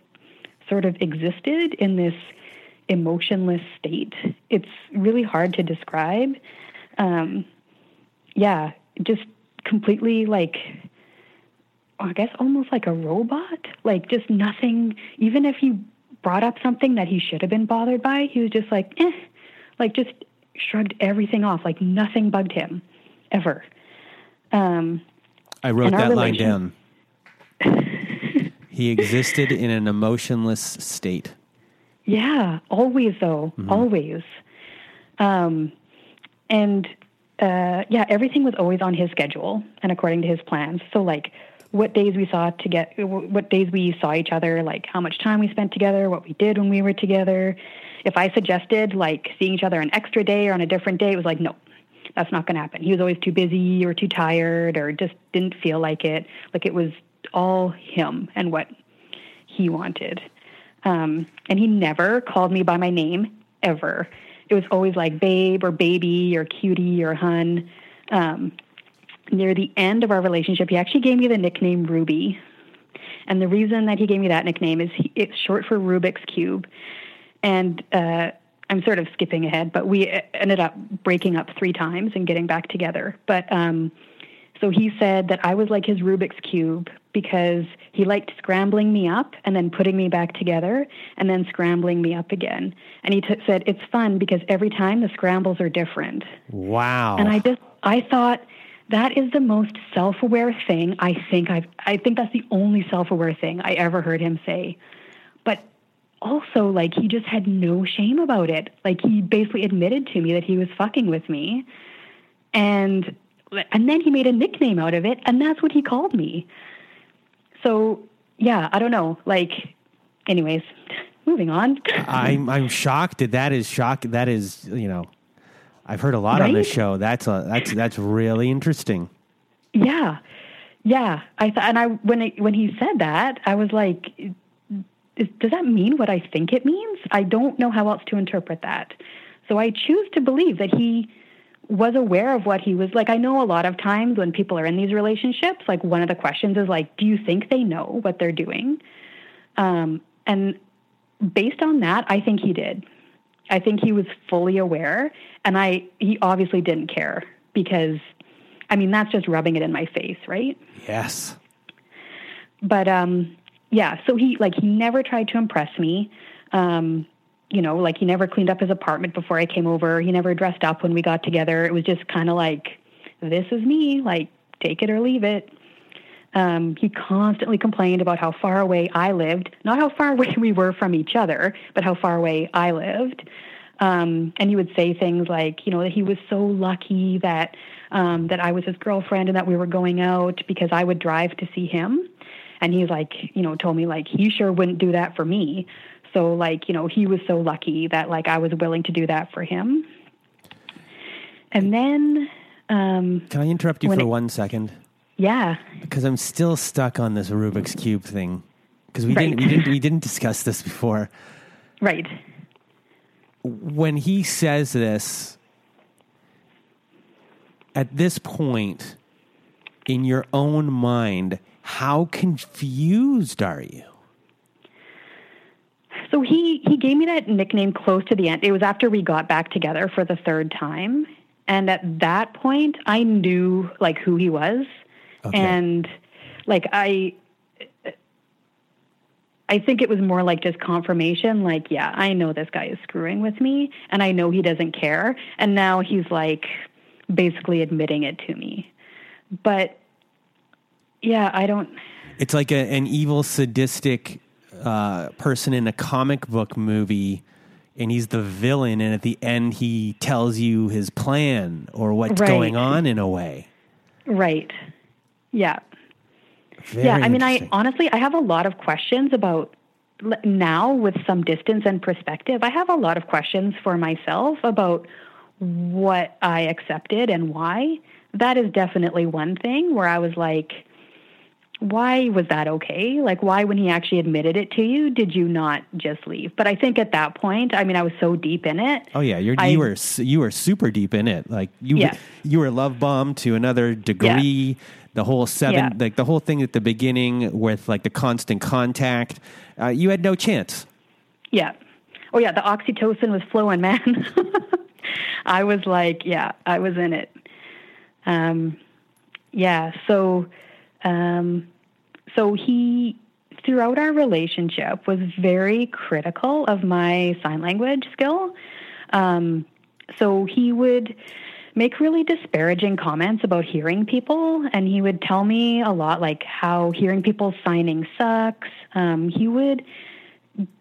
sort of existed in this emotionless state. It's really hard to describe. Um, yeah, just completely like I guess almost like a robot. Like just nothing. Even if you brought up something that he should have been bothered by, he was just like, eh, like just shrugged everything off. Like nothing bugged him ever. Um, I wrote that line down. he existed in an emotionless state. Yeah, always though, always. Um, and uh, yeah, everything was always on his schedule and according to his plans. So like, what days we saw to get, what days we saw each other, like how much time we spent together, what we did when we were together. If I suggested like seeing each other an extra day or on a different day, it was like no, that's not going to happen. He was always too busy or too tired or just didn't feel like it. Like it was all him and what he wanted. Um, and he never called me by my name ever. It was always like babe or baby or cutie or hun. Um, near the end of our relationship, he actually gave me the nickname Ruby. And the reason that he gave me that nickname is he, it's short for Rubik's Cube. And uh, I'm sort of skipping ahead, but we uh, ended up breaking up three times and getting back together. But um, so he said that I was like his Rubik's Cube because he liked scrambling me up and then putting me back together and then scrambling me up again. And he t- said it's fun because every time the scrambles are different. Wow. And I just I thought that is the most self-aware thing I think I've I think that's the only self-aware thing I ever heard him say. But also like he just had no shame about it. Like he basically admitted to me that he was fucking with me. And and then he made a nickname out of it and that's what he called me. So, yeah, I don't know. Like anyways, moving on. I'm I'm shocked that that is shock. That is you know, I've heard a lot on this show. That's a that's that's really interesting. Yeah, yeah. I thought, and I when it, when he said that, I was like, is, does that mean what I think it means? I don't know how else to interpret that. So I choose to believe that he was aware of what he was like. I know a lot of times when people are in these relationships, like one of the questions is like, do you think they know what they're doing? Um, and based on that, I think he did. I think he was fully aware, and I he obviously didn't care because, I mean, that's just rubbing it in my face, right? Yes. But um, yeah, so he like he never tried to impress me. Um, you know, like he never cleaned up his apartment before I came over. He never dressed up when we got together. It was just kind of like, this is me, like take it or leave it. Um, he constantly complained about how far away I lived, not how far away we were from each other, but how far away I lived. Um, and he would say things like, you know, that he was so lucky that um, that I was his girlfriend and that we were going out because I would drive to see him. And he's like, you know, told me like he sure wouldn't do that for me. So like, you know, he was so lucky that like I was willing to do that for him. And then, um, Can I interrupt you for it- one second? yeah, Because I'm still stuck on this Rubik's cube thing. Because we Right. didn't we didn't we didn't discuss this before. right. When he says this, at this point in your own mind, how confused are you? So he he gave me that nickname close to the end. It was after we got back together for the third time, and at that point, I knew like who he was, Okay. and like I. I think it was more like just confirmation, like, yeah, I know this guy is screwing with me and I know he doesn't care. And now he's like basically admitting it to me. But yeah, I don't, It's like a, an evil, sadistic uh, person in a comic book movie, and he's the villain. And at the end, he tells you his plan or what's Right. going on in a way. right. Yeah. Very yeah, I mean, I honestly, I have a lot of questions about now with some distance and perspective. I have a lot of questions for myself about what I accepted and why. That is definitely one thing where I was like, why was that okay? Like, why, when he actually admitted it to you, did you not just leave? But I think at that point, I mean, I was so deep in it. Oh yeah, you're, I- you were you were super deep in it. Like you Yeah. you were love bombed to another degree. The whole seven, Yeah. like the whole thing at the beginning with like the constant contact. Uh, you had no chance. Yeah. Oh yeah, the oxytocin was flowing, man. I was like, yeah, I was in it. Um, yeah. So, um, so he, throughout our relationship, was very critical of my sign language skill. Um, so he would make really disparaging comments about hearing people, and he would tell me a lot like how hearing people signing sucks. Um, he would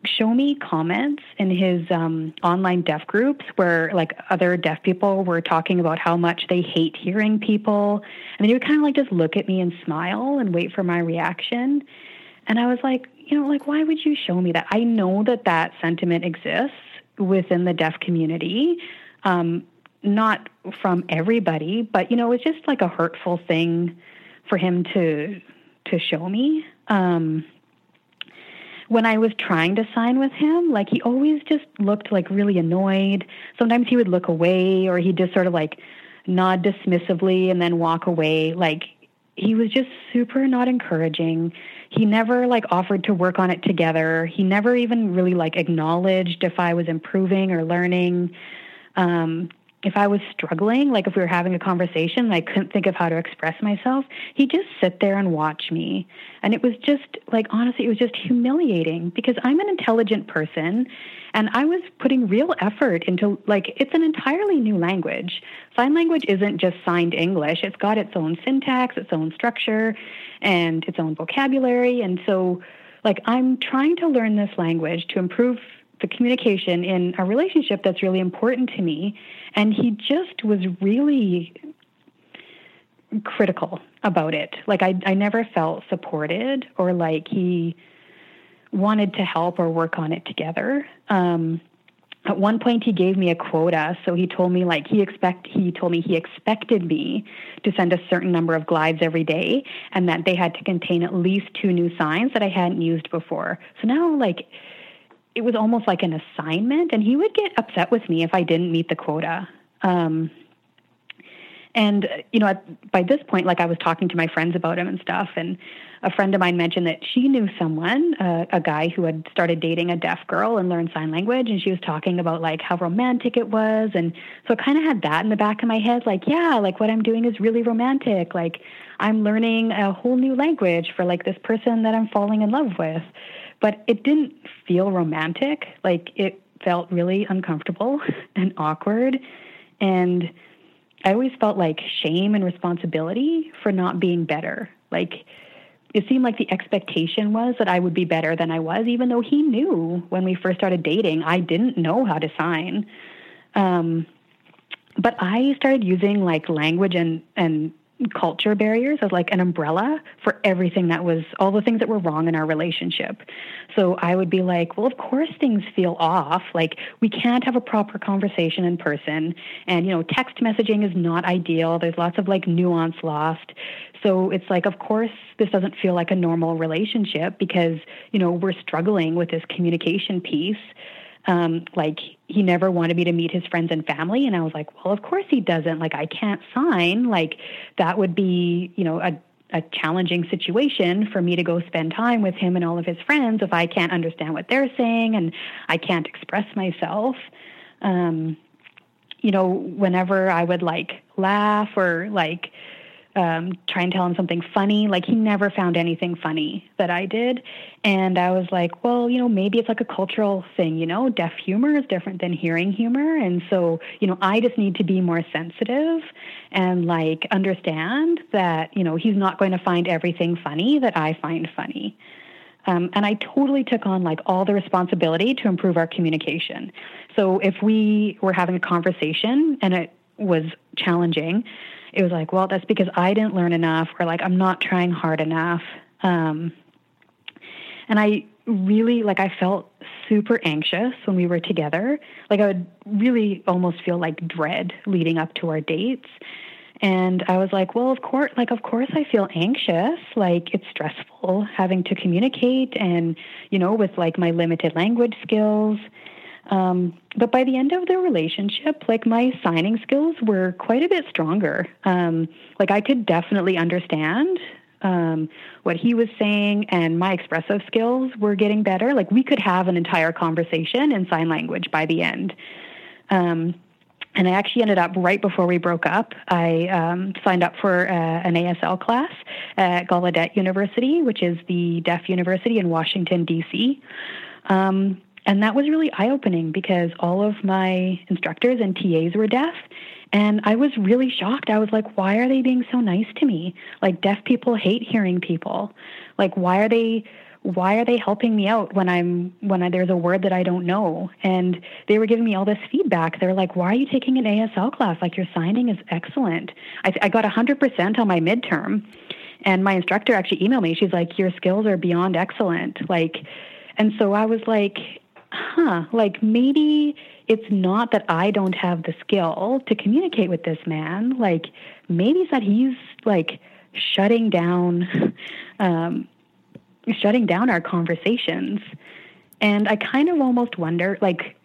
show me comments in his um, online deaf groups where like other deaf people were talking about how much they hate hearing people. And he would kind of like just look at me and smile and wait for my reaction. And i was like you know like why would you show me that? I know that that sentiment exists within the deaf community um, not from everybody but you know it's just like a hurtful thing for him to to show me. Um, when I was trying to sign with him, like he always just looked like really annoyed. Sometimes he would look away or he'd just sort of like nod dismissively and then walk away. Like he was just super not encouraging. He never like offered to work on it together. He never even really like acknowledged if I was improving or learning. Um, if I was struggling, like if we were having a conversation and I couldn't think of how to express myself, he'd just sit there and watch me. And it was just like, honestly, it was just humiliating because I'm an intelligent person and I was putting real effort into, like, it's an entirely new language. Sign language isn't just signed English, it's got its own syntax, its own structure, and its own vocabulary. And so, like, I'm trying to learn this language to improve the communication in a relationship that's really important to me. And he just was really critical about it. Like I, I never felt supported or like he wanted to help or work on it together. Um, at one point he gave me a quota so he told me like he expect he told me he expected me to send a certain number of glides every day and that they had to contain at least two new signs that i hadn't used before so now like it was almost like an assignment, and he would get upset with me if I didn't meet the quota. Um, and you know, at, by this point, like I was talking to my friends about him and stuff, and a friend of mine mentioned that she knew someone, uh, a guy who had started dating a deaf girl and learned sign language, and she was talking about like how romantic it was, and so I kind of had that in the back of my head, like yeah, like what I'm doing is really romantic, like I'm learning a whole new language for like this person that I'm falling in love with but it didn't feel romantic. Like it felt really uncomfortable and awkward. And I always felt like shame and responsibility for not being better. Like it seemed like the expectation was that I would be better than I was, even though he knew when we first started dating, I didn't know how to sign. Um, but I started using like language and, and culture barriers as like an umbrella for everything that was all the things that were wrong in our relationship. So I would be like, well, of course things feel off. Like we can't have a proper conversation in person. And, you know, text messaging is not ideal. There's lots of like nuance lost. So it's like, of course, this doesn't feel like a normal relationship because, you know, we're struggling with this communication piece um, like he never wanted me to meet his friends and family. And i was like well of course he doesn't. Like i can't sign. Like that would be you know a a challenging situation for me to go spend time with him and all of his friends if I can't understand what they're saying and I can't express myself. Um, you know, whenever I would like laugh or like um, try and tell him something funny. Like he never found anything funny that I did. And I was like, well, you know, maybe it's like a cultural thing, you know, deaf humor is different than hearing humor. And so, you know, I just need to be more sensitive and like understand that, you know, he's not going to find everything funny that I find funny. Um, and I totally took on like all the responsibility to improve our communication. So if we were having a conversation and it was challenging, it was like, well, that's because I didn't learn enough, or like I'm not trying hard enough. Um, and I really like I felt super anxious when we were together. Like I would really almost feel like dread leading up to our dates. And I was like, well, of course, like, of course I feel anxious. Like, it's stressful having to communicate and, you know, with like my limited language skills. Um, but by the end of the relationship, like my signing skills were quite a bit stronger. Um, like I could definitely understand um, what he was saying, and my expressive skills were getting better. Like we could have an entire conversation in sign language by the end. Um, and I actually ended up right before we broke up. I um, signed up for uh, an ASL class at Gallaudet University, which is the deaf university in Washington, D.C. Um, and that was really eye opening because all of my instructors and TAs were deaf. And I was really shocked. I was like, why are they being so nice to me? Like, deaf people hate hearing people. Like, why are they why are they helping me out when I'm when I, there's a word that I don't know? And they were giving me all this feedback. They're like, "Why are you taking an ASL class? Like your signing is excellent." I, I got 100% on my midterm, and my instructor actually emailed me. She's like, "Your skills are beyond excellent." Like, and so I was like, "Huh? Like maybe." It's not that I don't have the skill to communicate with this man. Like maybe it's that he's like shutting down um, shutting down our conversations. And I kind of almost wonder, like,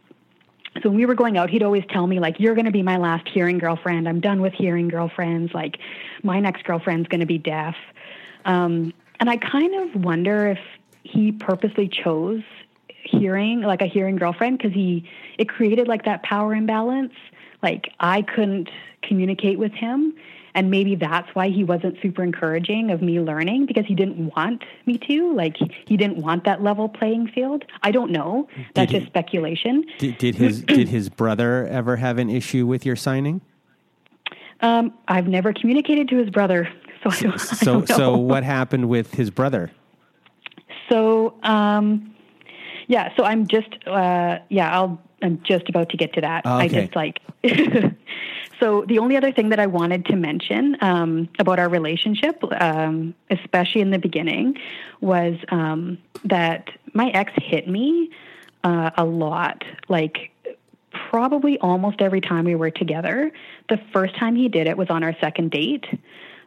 so when we were going out, he'd always tell me, like, you're going to be my last hearing girlfriend. I'm done with hearing girlfriends. Like, my next girlfriend's going to be deaf. Um, and I kind of wonder if he purposely chose hearing, like a hearing girlfriend, because he, it created like that power imbalance. Like, I couldn't communicate with him. And maybe that's why he wasn't super encouraging of me learning because he didn't want me to. Like, he didn't want that level playing field. I don't know. That's did just he, speculation. Did, did his did his brother ever have an issue with your signing? Um, I've never communicated to his brother, so I don't, so I don't so what happened with his brother? So um, yeah, so I'm just uh, yeah, I'll I'm just about to get to that. Okay. I just like So the only other thing that I wanted to mention um, about our relationship, um, especially in the beginning, was um, that my ex hit me uh, a lot. Like probably almost every time we were together. The first time he did it was on our second date,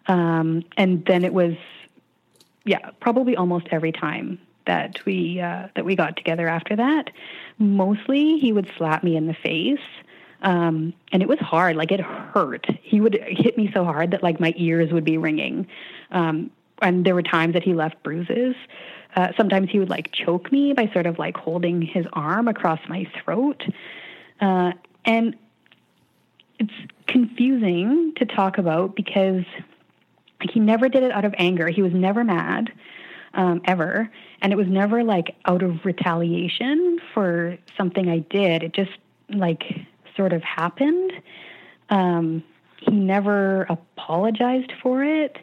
um, and then it was, yeah, probably almost every time that we uh, that we got together after that. Mostly, he would slap me in the face. Um, and it was hard, like it hurt. He would hit me so hard that like my ears would be ringing. Um, and there were times that he left bruises. Uh, sometimes he would like choke me by sort of like holding his arm across my throat. Uh, and it's confusing to talk about because like, he never did it out of anger. He was never mad, um, ever. And it was never like out of retaliation for something I did. It just like sort of happened. Um, he never apologized for it.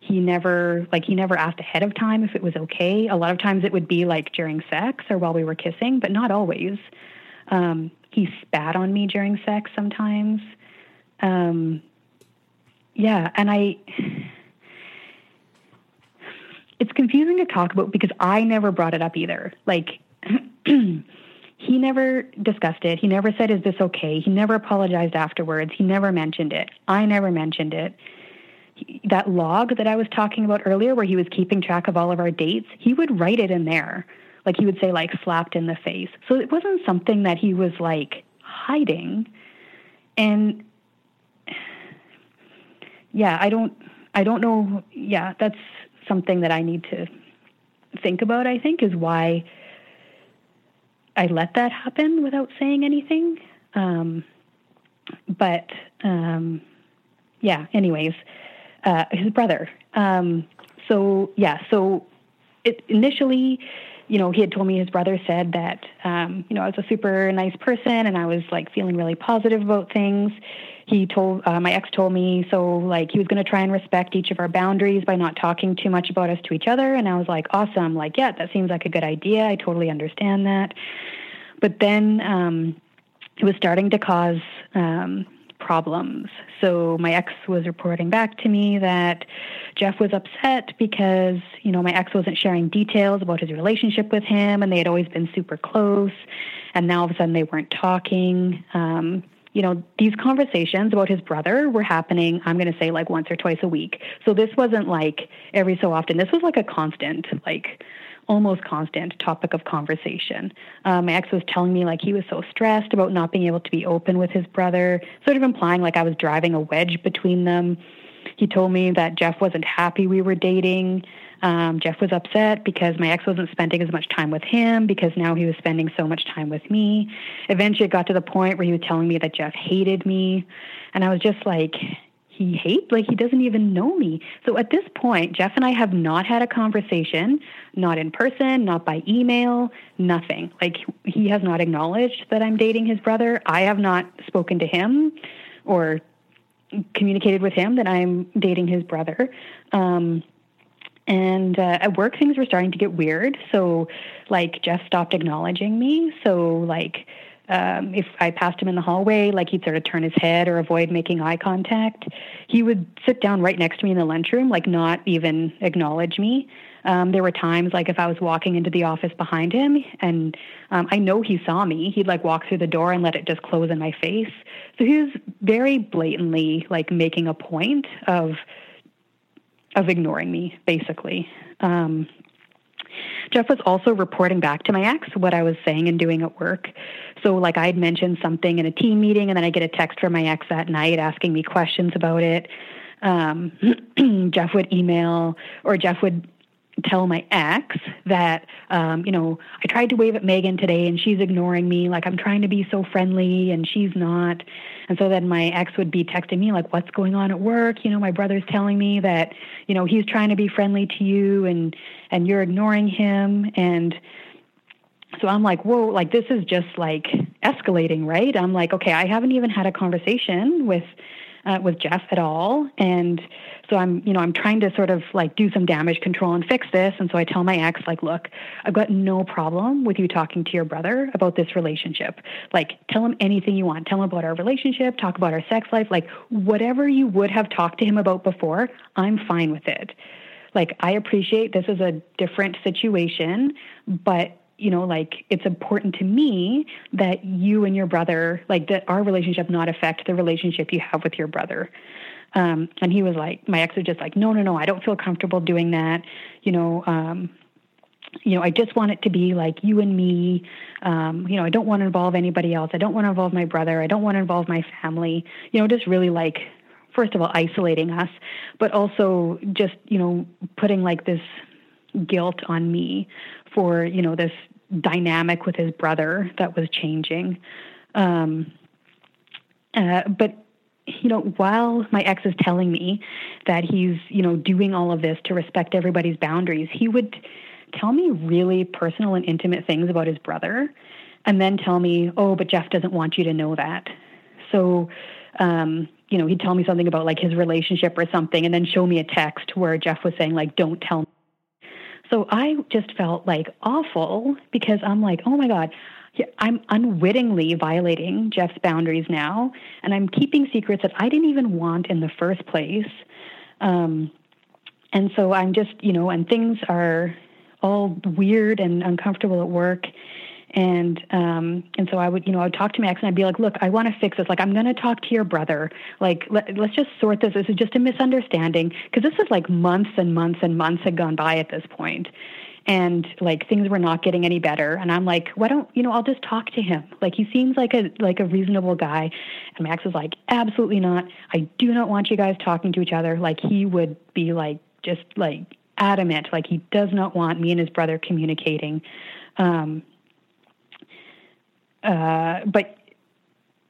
He never like he never asked ahead of time if it was okay. A lot of times it would be like during sex or while we were kissing, but not always. Um, he spat on me during sex sometimes. Um, yeah, and I it's confusing to talk about because I never brought it up either. Like he never discussed it. He never said, Is this okay? He never apologized afterwards. He never mentioned it. I never mentioned it. He, that log that I was talking about earlier, where he was keeping track of all of our dates, he would write it in there. Like he would say, like, slapped in the face. So it wasn't something that he was like hiding. And yeah, I don't, I don't know. Yeah, that's something that I need to think about, I think, is why I let that happen without saying anything. Um, but um, yeah, anyways, uh, his brother. Um, so yeah, so it, initially, you know, he had told me his brother said that, um, you know, I was a super nice person and I was like feeling really positive about things he told uh, my ex told me so like he was going to try and respect each of our boundaries by not talking too much about us to each other and i was like awesome like yeah that seems like a good idea i totally understand that but then um, it was starting to cause um, problems. So my ex was reporting back to me that Jeff was upset because, you know, my ex wasn't sharing details about his relationship with him and they had always been super close. And now all of a sudden they weren't talking. Um, you know, these conversations about his brother were happening, I'm going to say like once or twice a week. So this wasn't like every so often. This was like a constant, like almost constant topic of conversation. Um, my ex was telling me like he was so stressed about not being able to be open with his brother, sort of implying like I was driving a wedge between them. he told me that Jeff wasn't happy we were dating. Um, Jeff was upset because my ex wasn't spending as much time with him because now he was spending so much time with me. Eventually, it got to the point where he was telling me that Jeff hated me. And I was just like, he hates, like, he doesn't even know me. So at this point, Jeff and I have not had a conversation, not in person, not by email, nothing. Like, he has not acknowledged that I'm dating his brother. I have not spoken to him or communicated with him that I'm dating his brother. Um, and uh, at work, things were starting to get weird. So, like, Jeff stopped acknowledging me. So, like, um, if I passed him in the hallway, like he'd sort of turn his head or avoid making eye contact. He would sit down right next to me in the lunchroom, like not even acknowledge me. Um, there were times, like if I was walking into the office behind him, and um, I know he saw me, he'd like walk through the door and let it just close in my face. So he was very blatantly like making a point of of ignoring me, basically. Um, Jeff was also reporting back to my ex what I was saying and doing at work. So, like, I'd mentioned something in a team meeting, and then I get a text from my ex that night asking me questions about it. Um, Jeff would email, or Jeff would tell my ex that um, you know I tried to wave at Megan today and she's ignoring me. Like I'm trying to be so friendly and she's not. And so then my ex would be texting me like what's going on at work? You know my brother's telling me that you know he's trying to be friendly to you and and you're ignoring him. And so I'm like whoa like this is just like escalating right? I'm like okay I haven't even had a conversation with uh, with Jeff at all and so I'm, you know, I'm trying to sort of like do some damage control and fix this. And so I tell my ex, like, look, I've got no problem with you talking to your brother about this relationship. Like, tell him anything you want. Tell him about our relationship, talk about our sex life, like whatever you would have talked to him about before, I'm fine with it. Like, I appreciate this is a different situation, but you know, like it's important to me that you and your brother, like that our relationship not affect the relationship you have with your brother. Um, and he was like, my ex was just like, no, no, no, I don't feel comfortable doing that. You know, um, you know, I just want it to be like you and me. Um, you know, I don't want to involve anybody else. I don't want to involve my brother. I don't want to involve my family. You know, just really like, first of all, isolating us, but also just, you know, putting like this guilt on me for, you know, this dynamic with his brother that was changing. Um, uh, but you know, while my ex is telling me that he's, you know, doing all of this to respect everybody's boundaries, he would tell me really personal and intimate things about his brother and then tell me, oh, but Jeff doesn't want you to know that. So, um, you know, he'd tell me something about like his relationship or something and then show me a text where Jeff was saying, like, don't tell me. So I just felt like awful because I'm like, oh my God, I'm unwittingly violating Jeff's boundaries now, and I'm keeping secrets that I didn't even want in the first place. Um, and so I'm just, you know, and things are all weird and uncomfortable at work. And um, and so I would, you know, I would talk to Max and I'd be like, look, I want to fix this. Like, I'm going to talk to your brother. Like, let, let's just sort this. This is just a misunderstanding. Because this is like months and months and months had gone by at this point. And like things were not getting any better. And i'm like why don't you know i'll just talk to him. Like he seems like a like a reasonable guy. And max is like absolutely not. I do not want you guys talking to each other. Like he would be like just like adamant. Like he does not want me and his brother communicating. Um uh but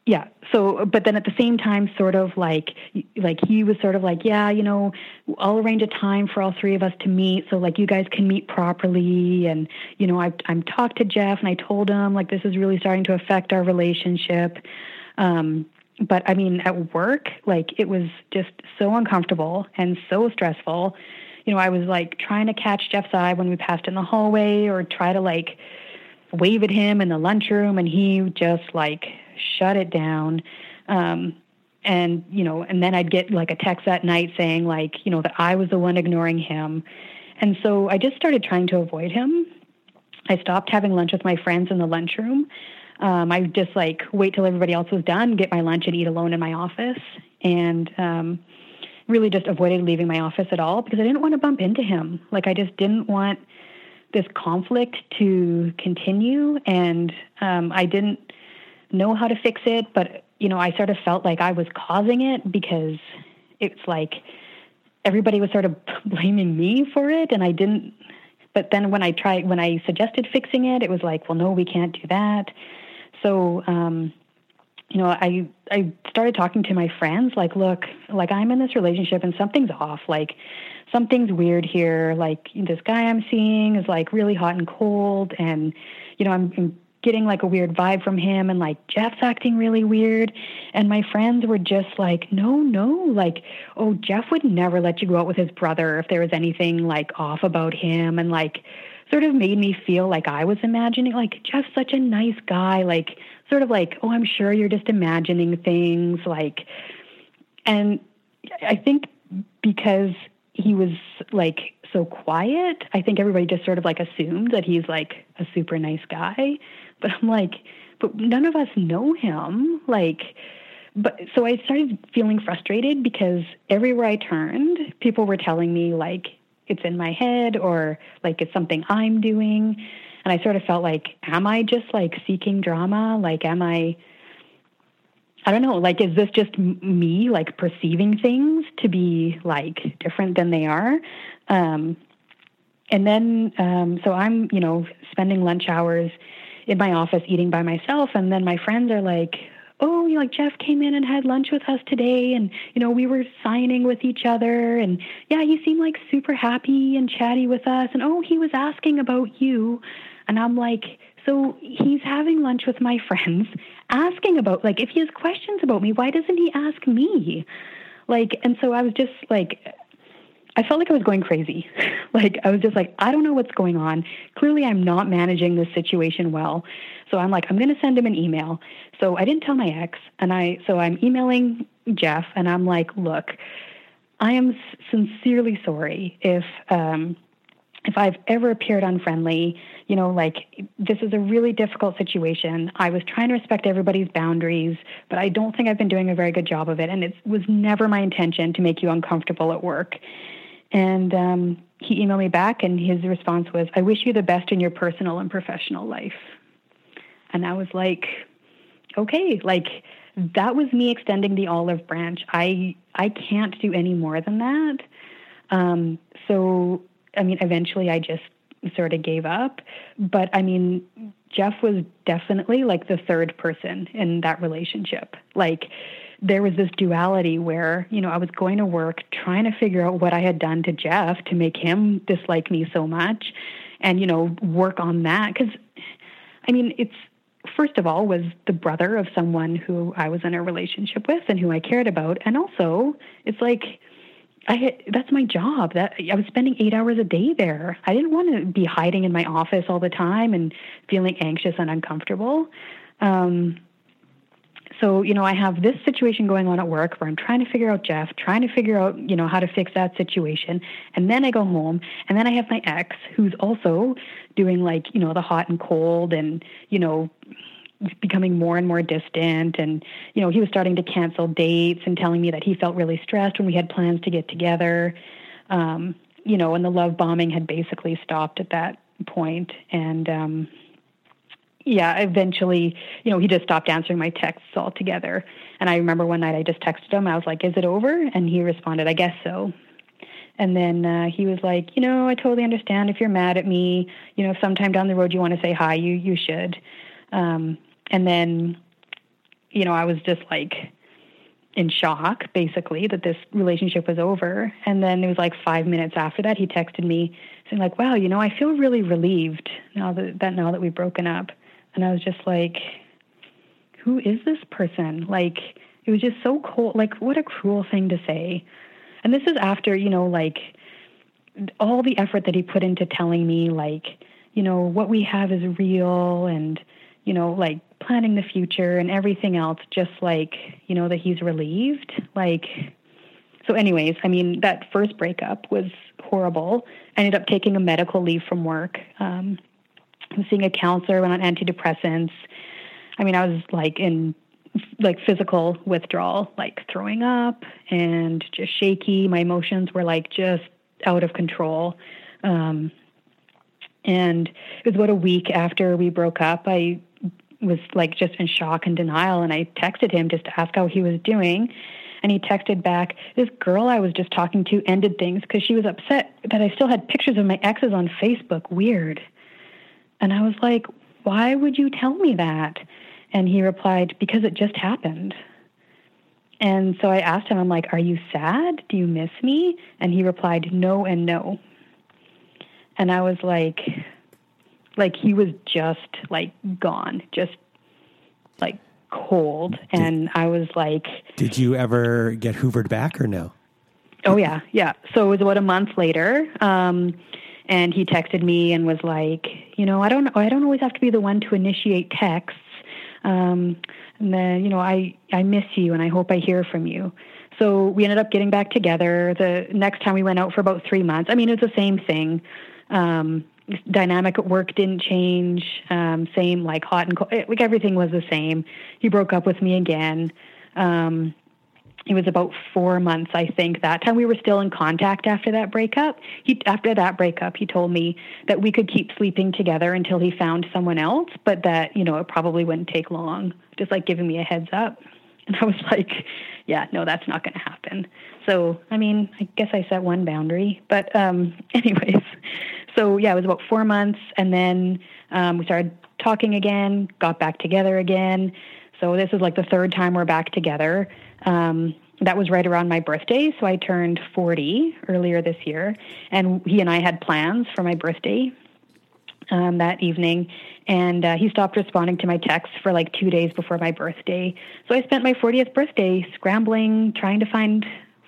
yeah so but then at the same time sort of like like he was sort of like yeah you know i'll arrange a time for all three of us to meet so like you guys can meet properly and you know i've i'm talked to jeff and i told him like this is really starting to affect our relationship. Um but i mean at work like it was just so uncomfortable and so stressful. You know i was like trying to catch jeff's eye when we passed in the hallway or try to like wave at him in the lunchroom and he just like shut it down. Um, and you know, and then I'd get like a text that night saying like, you know, that I was the one ignoring him. And so I just started trying to avoid him. I stopped having lunch with my friends in the lunchroom. Um, I just like wait till everybody else was done, get my lunch, and eat alone in my office. And um, really just avoided leaving my office at all because I didn't want to bump into him. Like I just didn't want this conflict to continue, and um, I didn't know how to fix it, but you know, I sort of felt like I was causing it because it's like everybody was sort of blaming me for it, and I didn't. But then when I tried, when I suggested fixing it, it was like, well, no, we can't do that. So, um, you know, I I started talking to my friends, like, look, like I'm in this relationship and something's off. Like, something's weird here. Like this guy I'm seeing is like really hot and cold, and you know, I'm, I'm getting like a weird vibe from him and like Jeff's acting really weird. And my friends were just like, no, no, like, oh, Jeff would never let you go out with his brother if there was anything like off about him. And like, sort of made me feel like I was imagining, like, Jeff's such a nice guy. Like, sort of like, oh, I'm sure you're just imagining things. Like, and I think because he was like so quiet, I think everybody just sort of like assumed that he's like a super nice guy. But I'm like, but none of us know him. Like, but so I started feeling frustrated because everywhere I turned, people were telling me like it's in my head or like it's something I'm doing. And I sort of felt like, am I just like seeking drama? Like, am I, I don't know, like, is this just me like perceiving things to be like different than they are? Um, and then, um, so I'm, you know, spending lunch hours in my office eating by myself. And then my friends are like, oh, you like Jeff came in and had lunch with us today, and you know, we were signing with each other, and yeah, he seemed like super happy and chatty with us, and oh, he was asking about you, and I'm like, so he's having lunch with my friends, asking about like if he has questions about me, why doesn't he ask me? Like, and so I was just like, I felt like I was going crazy. like I was just like, I don't know what's going on. Clearly I'm not managing this situation well. So I'm like, I'm going to send him an email. So I didn't tell my ex and I so I'm emailing Jeff and I'm like, look, I am sincerely sorry if um if I've ever appeared unfriendly, you know, like this is a really difficult situation. I was trying to respect everybody's boundaries, but I don't think I've been doing a very good job of it. And it was never my intention to make you uncomfortable at work. And um, he emailed me back, and his response was, I wish you the best in your personal and professional life. And I was like, okay, like that was me extending the olive branch. I I can't do any more than that. Um, so I mean, eventually I just sort of gave up. But I mean, Jeff was definitely like the third person in that relationship. Like there was this duality where, you know, I was going to work trying to figure out what I had done to Jeff to make him dislike me so much and, you know, work on that. Because, I mean, it's, first of all, was the brother of someone who I was in a relationship with and who I cared about. And also, it's like, I had, that's my job. That I was spending eight hours a day there. I didn't want to be hiding in my office all the time and feeling anxious and uncomfortable. Um, so you know i have this situation going on at work where i'm trying to figure out jeff trying to figure out you know how to fix that situation and then i go home and then i have my ex who's also doing like you know the hot and cold and you know becoming more and more distant and you know he was starting to cancel dates and telling me that he felt really stressed when we had plans to get together um you know and the love bombing had basically stopped at that point and um yeah, eventually, you know, he just stopped answering my texts altogether. And I remember one night I just texted him. I was like, "Is it over?" And he responded, "I guess so." And then uh, he was like, "You know, I totally understand if you're mad at me. You know, sometime down the road you want to say hi, you you should." Um, and then, you know, I was just like in shock, basically, that this relationship was over. And then it was like five minutes after that, he texted me saying like, "Wow, you know, I feel really relieved now that that now that we've broken up." And I was just like, who is this person? Like, it was just so cold. Like, what a cruel thing to say. And this is after, you know, like all the effort that he put into telling me, like, you know, what we have is real and, you know, like planning the future and everything else, just like, you know, that he's relieved. Like, so, anyways, I mean, that first breakup was horrible. I ended up taking a medical leave from work. Um, I'm seeing a counselor, went on antidepressants. I mean, I was like in like physical withdrawal, like throwing up and just shaky. My emotions were like just out of control. Um, and it was about a week after we broke up. I was like just in shock and denial, and I texted him just to ask how he was doing. And he texted back, This girl I was just talking to ended things because she was upset that I still had pictures of my exes on Facebook. Weird. And I was like, Why would you tell me that? And he replied, Because it just happened. And so I asked him, I'm like, Are you sad? Do you miss me? And he replied, No and no. And I was like, like he was just like gone, just like cold. And I was like, Did you ever get hoovered back or no? Oh yeah, yeah. So it was about a month later. Um, and he texted me and was like, you know, I don't, I don't always have to be the one to initiate texts. Um, and then, you know, I, I miss you and I hope I hear from you. So we ended up getting back together. The next time we went out for about three months. I mean, it's the same thing. Um, dynamic at work didn't change. Um, same like hot and cold, like everything was the same. He broke up with me again. Um, it was about four months, I think. That time we were still in contact after that breakup. He after that breakup, he told me that we could keep sleeping together until he found someone else, but that you know it probably wouldn't take long. Just like giving me a heads up. And I was like, yeah, no, that's not going to happen. So, I mean, I guess I set one boundary. But, um, anyways, so yeah, it was about four months. And then um, we started talking again, got back together again. So this is like the third time we're back together. Um, that was right around my birthday. So I turned 40 earlier this year. And he and I had plans for my birthday um, that evening. And uh, he stopped responding to my texts for like two days before my birthday. So I spent my 40th birthday scrambling, trying to find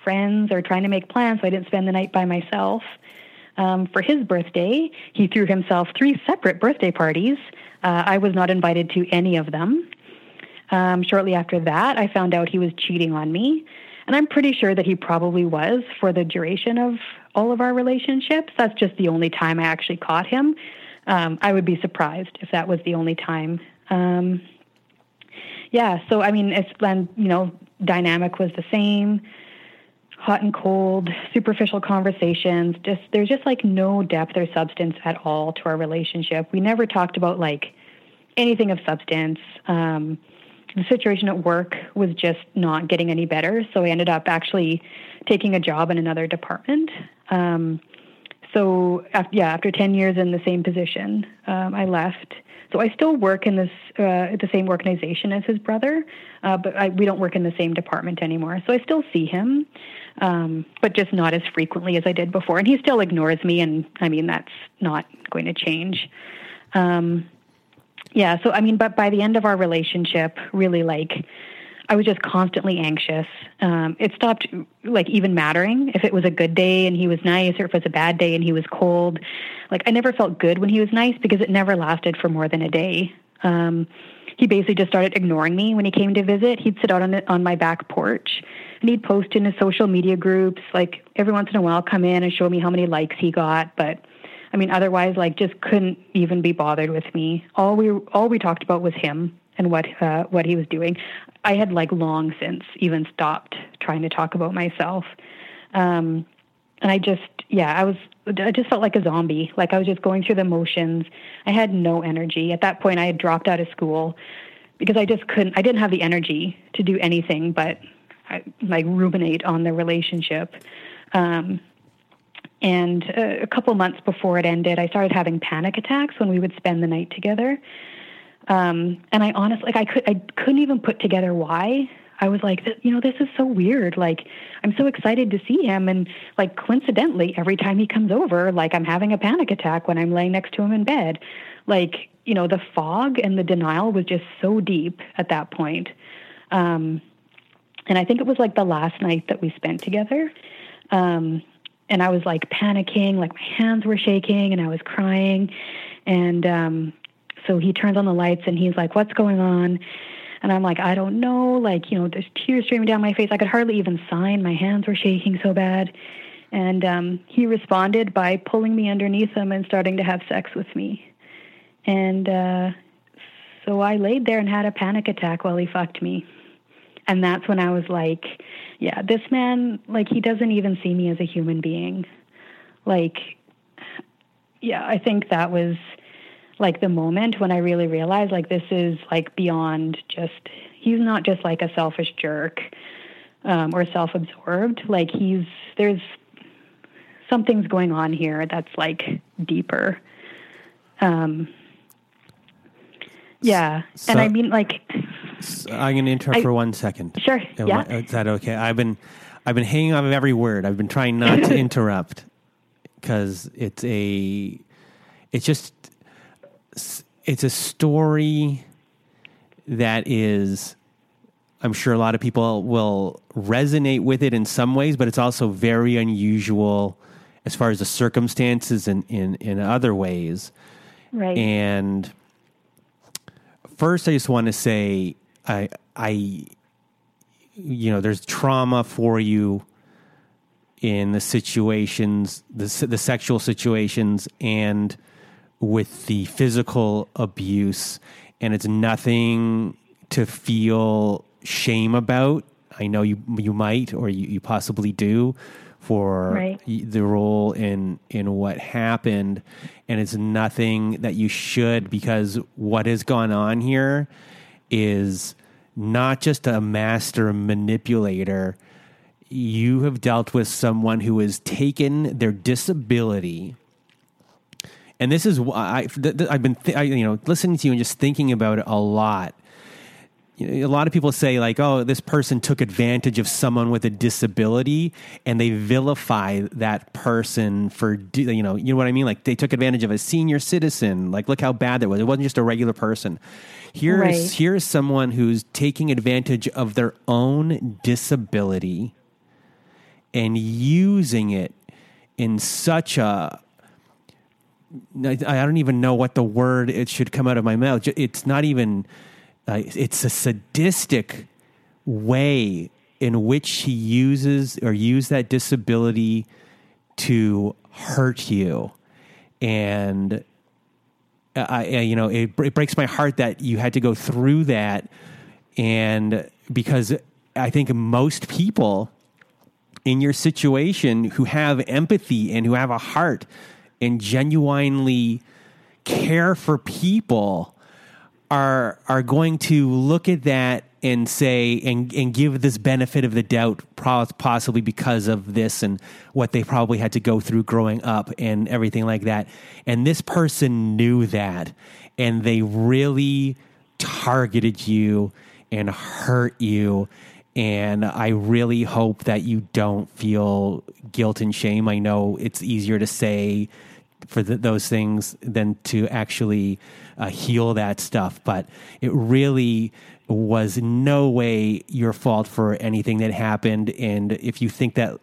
friends or trying to make plans so I didn't spend the night by myself. Um, for his birthday, he threw himself three separate birthday parties. Uh, I was not invited to any of them. Um, shortly after that, I found out he was cheating on me. And I'm pretty sure that he probably was for the duration of all of our relationships. That's just the only time I actually caught him. Um, I would be surprised if that was the only time. Um, yeah, so I mean, it's and you know, dynamic was the same hot and cold, superficial conversations. Just there's just like no depth or substance at all to our relationship. We never talked about like anything of substance. Um, the situation at work was just not getting any better, so I ended up actually taking a job in another department. Um, so yeah, after ten years in the same position, um, I left. So I still work in this uh, the same organization as his brother, uh, but I, we don't work in the same department anymore. So I still see him um, but just not as frequently as I did before. And he still ignores me, and I mean that's not going to change. Um, yeah, so I mean, but by the end of our relationship, really like I was just constantly anxious. Um, it stopped like even mattering if it was a good day and he was nice or if it was a bad day and he was cold. Like I never felt good when he was nice because it never lasted for more than a day. Um, he basically just started ignoring me when he came to visit. He'd sit out on the, on my back porch he'd post in his social media groups like every once in a while come in and show me how many likes he got but i mean otherwise like just couldn't even be bothered with me. All we all we talked about was him and what uh, what he was doing. I had like long since even stopped trying to talk about myself. Um and i just yeah i was i just felt like a zombie. Like i was just going through the motions. I had no energy. At that point i had dropped out of school because i just couldn't i didn't have the energy to do anything but like ruminate on the relationship. Um, and a, a couple months before it ended, I started having panic attacks when we would spend the night together. Um, and I honestly, like, I could, I couldn't even put together why. I was like, you know, this is so weird. Like, I'm so excited to see him, and like, coincidentally, every time he comes over, like, I'm having a panic attack when I'm laying next to him in bed. Like, you know, the fog and the denial was just so deep at that point. Um, and I think it was like the last night that we spent together. Um, and I was like panicking, like my hands were shaking and I was crying. And um, so he turns on the lights and he's like, What's going on? And I'm like, I don't know. Like, you know, there's tears streaming down my face. I could hardly even sign. My hands were shaking so bad. And um, he responded by pulling me underneath him and starting to have sex with me. And uh, so I laid there and had a panic attack while he fucked me. And that's when I was like, yeah, this man, like, he doesn't even see me as a human being. Like, yeah, I think that was like the moment when I really realized, like, this is like beyond just, he's not just like a selfish jerk. um, or self-absorbed. Like he's there's something's going on here that's like deeper. Um, yeah, So- and I mean like I'm going to interrupt I- for one second. Sure, Am yeah. I- Is that okay? I've been I've been hanging on every word. I've been trying not to interrupt because it's a it's just it's a story that is I'm sure a lot of people will resonate with it in some ways, but it's also very unusual as far as the circumstances and in, in other ways. right. And first, I just want to say, I, I, you know, there's trauma for you in the situations, the the sexual situations, and with the physical abuse, and it's nothing to feel shame about. I know you you might or you, you possibly do for Right. the role in in what happened and it's nothing that you should because what has gone on here is not just a master manipulator you have dealt with someone who has taken their disability and this is why I, th- th- I've been th- I, you know listening to you and just thinking about it a lot you know, a lot of people say like, "Oh, this person took advantage of someone with a disability," and they vilify that person for, you know, you know what I mean? Like they took advantage of a senior citizen. Like, look how bad that was. It wasn't just a regular person. Here's Right. here's someone who's taking advantage of their own disability and using it in such a I don't even know what the word it should come out of my mouth. It's not even. Uh, it's a sadistic way in which he uses or use that disability to hurt you, and Uh, I, I you know it, it breaks my heart that you had to go through that, and because I think most people in your situation who have empathy and who have a heart and genuinely care for people are are going to look at that and say and and give this benefit of the doubt possibly because of this and what they probably had to go through growing up and everything like that and this person knew that and they really targeted you and hurt you and I really hope that you don't feel guilt and shame. I know it's easier to say for th those things than to actually uh, heal that stuff, but it really was no way your fault for anything that happened. And if you think that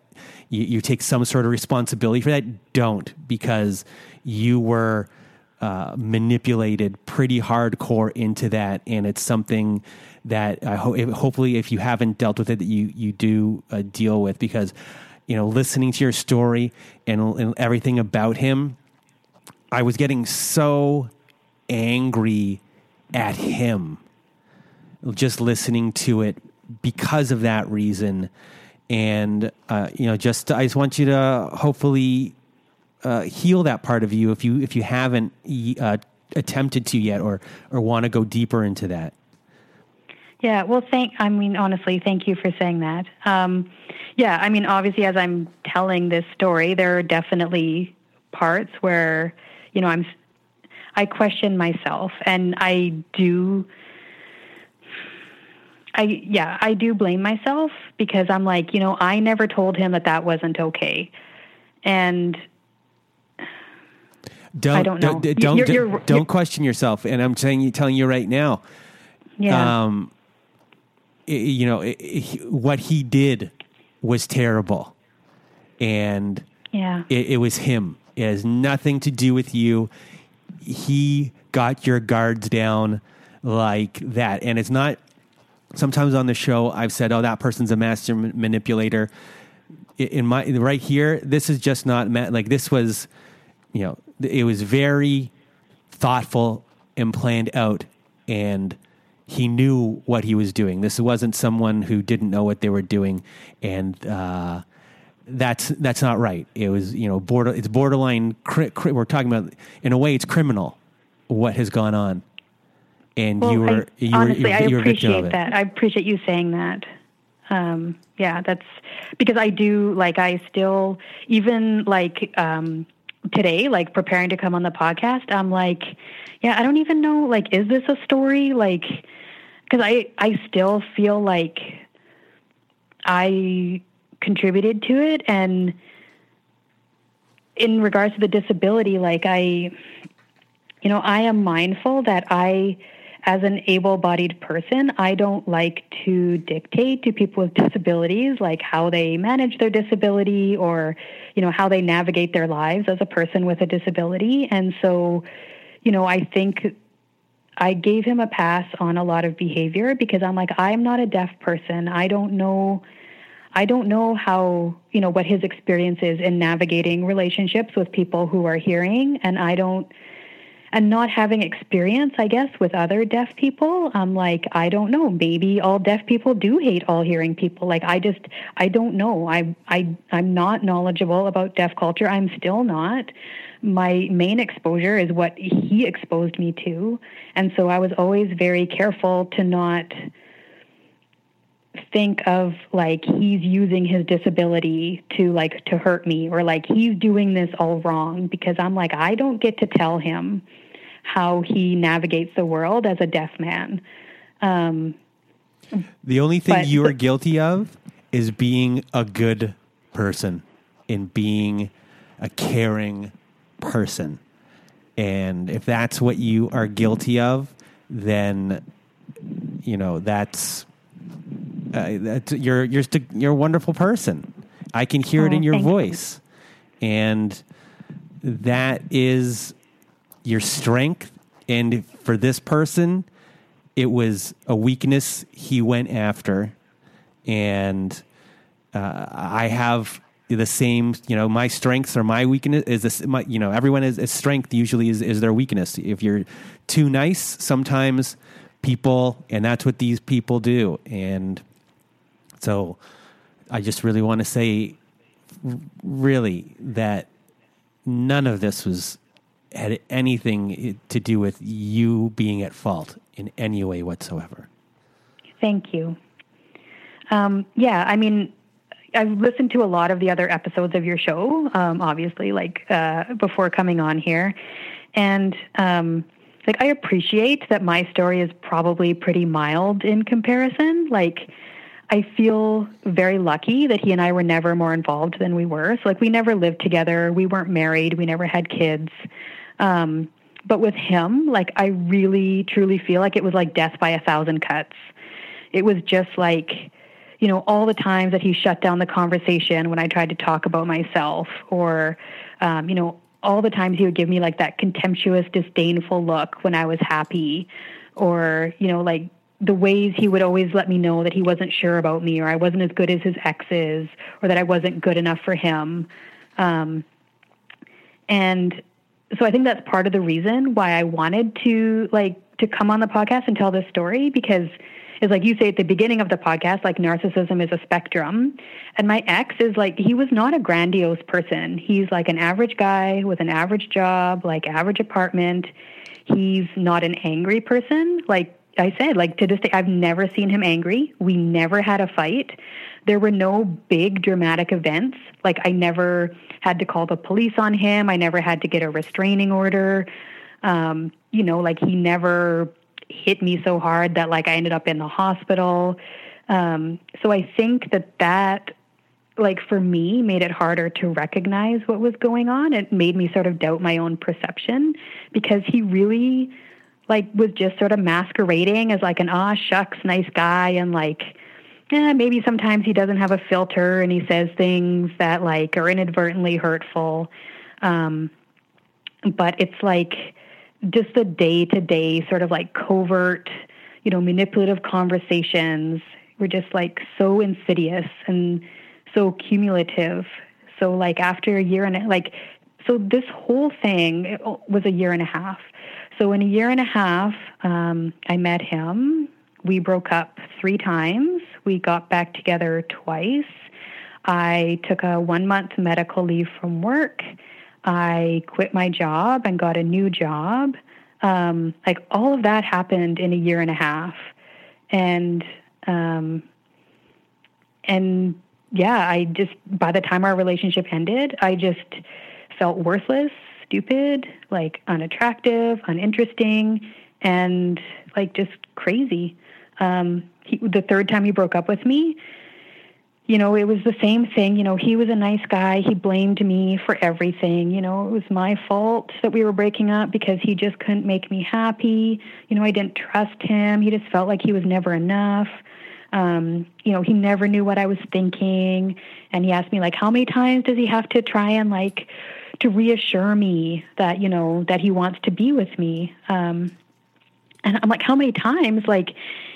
you, you take some sort of responsibility for that, don't because you were uh, manipulated pretty hardcore into that, and it's something that I ho- if- hopefully, if you haven't dealt with it, that you you do uh, deal with because you know listening to your story and, and everything about him, I was getting so angry at him just listening to it because of that reason. And uh, you know, just I just want you to hopefully uh, heal that part of you if you if you haven't uh, attempted to yet, or or want to go deeper into that. Yeah, well, thank. I mean, honestly, thank you for saying that. Um, yeah, I mean, obviously, as I'm telling this story, there are definitely parts where, you know, I'm, I question myself, and I do. I yeah, I do blame myself because I'm like, you know, I never told him that that wasn't okay, and Don't I don't know. don't don't, You're- you're- don't you're- question yourself. And I'm saying telling you right now, yeah, um, you know, what he did was terrible, and yeah, it, it was him. It has nothing to do with you. He got your guards down like that, and it's not. Sometimes on the show, I've said, "Oh, that person's a master manipulator." In my right here, this is just not like this was. You know, it was very thoughtful and planned out, and he knew what he was doing. This wasn't someone who didn't know what they were doing, and uh, that's that's not right. It was you know border. It's borderline. Cri- cri- we're talking about in a way, it's criminal what has gone on, and Well, you were I, you were honestly, you, I were- you were of appreciate that. I appreciate you saying that. Um, yeah, that's because I do like I still even like um, today, like preparing to come on the podcast. I'm like, yeah, I don't even know. Like, is this a story? Like, because I I still feel like I contributed to it, and in regards to the disability, like I, you know, I am mindful that I as an able bodied person, I don't like to dictate to people with disabilities like how they manage their disability or, you know, how they navigate their lives as a person with a disability. And so, you know, I think I gave him a pass on a lot of behavior because I'm like, I'm not a deaf person. I don't know. I don't know how, you know, what his experience is in navigating relationships with people who are hearing. And I don't, and not having experience, I guess, with other deaf people, I'm like, I don't know. Maybe all deaf people do hate all hearing people. Like, I just, I don't know. I, I, I'm not knowledgeable about deaf culture. I'm still not. My main exposure is what he exposed me to, and so I was always very careful to not think of like he's using his disability to like to hurt me or like he's doing this all wrong because I'm like I don't get to tell him how he navigates the world as a deaf man. Um, the only thing you are guilty of is being a good person and being a caring person. And if that's what you are guilty of, then you know that's uh, that's you're you're you're a wonderful person. I can hear oh, it in your voice, you. and that is your strength. And for this person, it was a weakness he went after. And uh, I have the same, you know, my strengths or my weakness is this, my, you know, everyone is, is strength usually is, is their weakness. If you're too nice, sometimes people, and that's what these people do. And so I just really want to say, really, that none of this was had anything to do with you being at fault in any way whatsoever. Thank you. Um, yeah, I mean, I've listened to a lot of the other episodes of your show, um, obviously, like uh, before coming on here, and um, like I appreciate that my story is probably pretty mild in comparison. Like, I feel very lucky that he and I were never more involved than we were. So, like, we never lived together, we weren't married, we never had kids. Um, but with him, like I really truly feel like it was like death by a thousand cuts. It was just like, you know, all the times that he shut down the conversation when I tried to talk about myself, or, um, you know, all the times he would give me like that contemptuous, disdainful look when I was happy, or, you know, like the ways he would always let me know that he wasn't sure about me, or I wasn't as good as his exes, or that I wasn't good enough for him. Um, and so I think that's part of the reason why I wanted to like to come on the podcast and tell this story because is like you say at the beginning of the podcast, like narcissism is a spectrum. And my ex is like, he was not a grandiose person. He's like an average guy with an average job, like average apartment. He's not an angry person. Like I said, like to this day, I've never seen him angry. We never had a fight. There were no big dramatic events. Like I never had to call the police on him. I never had to get a restraining order. Um, you know, like he never hit me so hard that like I ended up in the hospital. Um, so I think that that like for me made it harder to recognize what was going on. It made me sort of doubt my own perception because he really like was just sort of masquerading as like an ah shucks nice guy and like yeah, maybe sometimes he doesn't have a filter and he says things that like are inadvertently hurtful. Um, but it's like just the day to day sort of like covert, you know, manipulative conversations were just like so insidious and so cumulative. So like after a year and like, so this whole thing was a year and a half. So in a year and a half, um, I met him. We broke up three times. We got back together twice. I took a one month medical leave from work. I quit my job and got a new job. Um, like all of that happened in a year and a half. And um, and yeah, I just by the time our relationship ended, I just felt worthless, stupid, like unattractive, uninteresting, and like just crazy. Um, he, the third time he broke up with me, you know, it was the same thing. You know, he was a nice guy. He blamed me for everything. You know, it was my fault that we were breaking up because he just couldn't make me happy. You know, I didn't trust him. He just felt like he was never enough. Um, you know, he never knew what I was thinking. And he asked me, like, how many times does he have to try and, like, to reassure me that, you know, that he wants to be with me? Um, and I'm like, how many times? Like,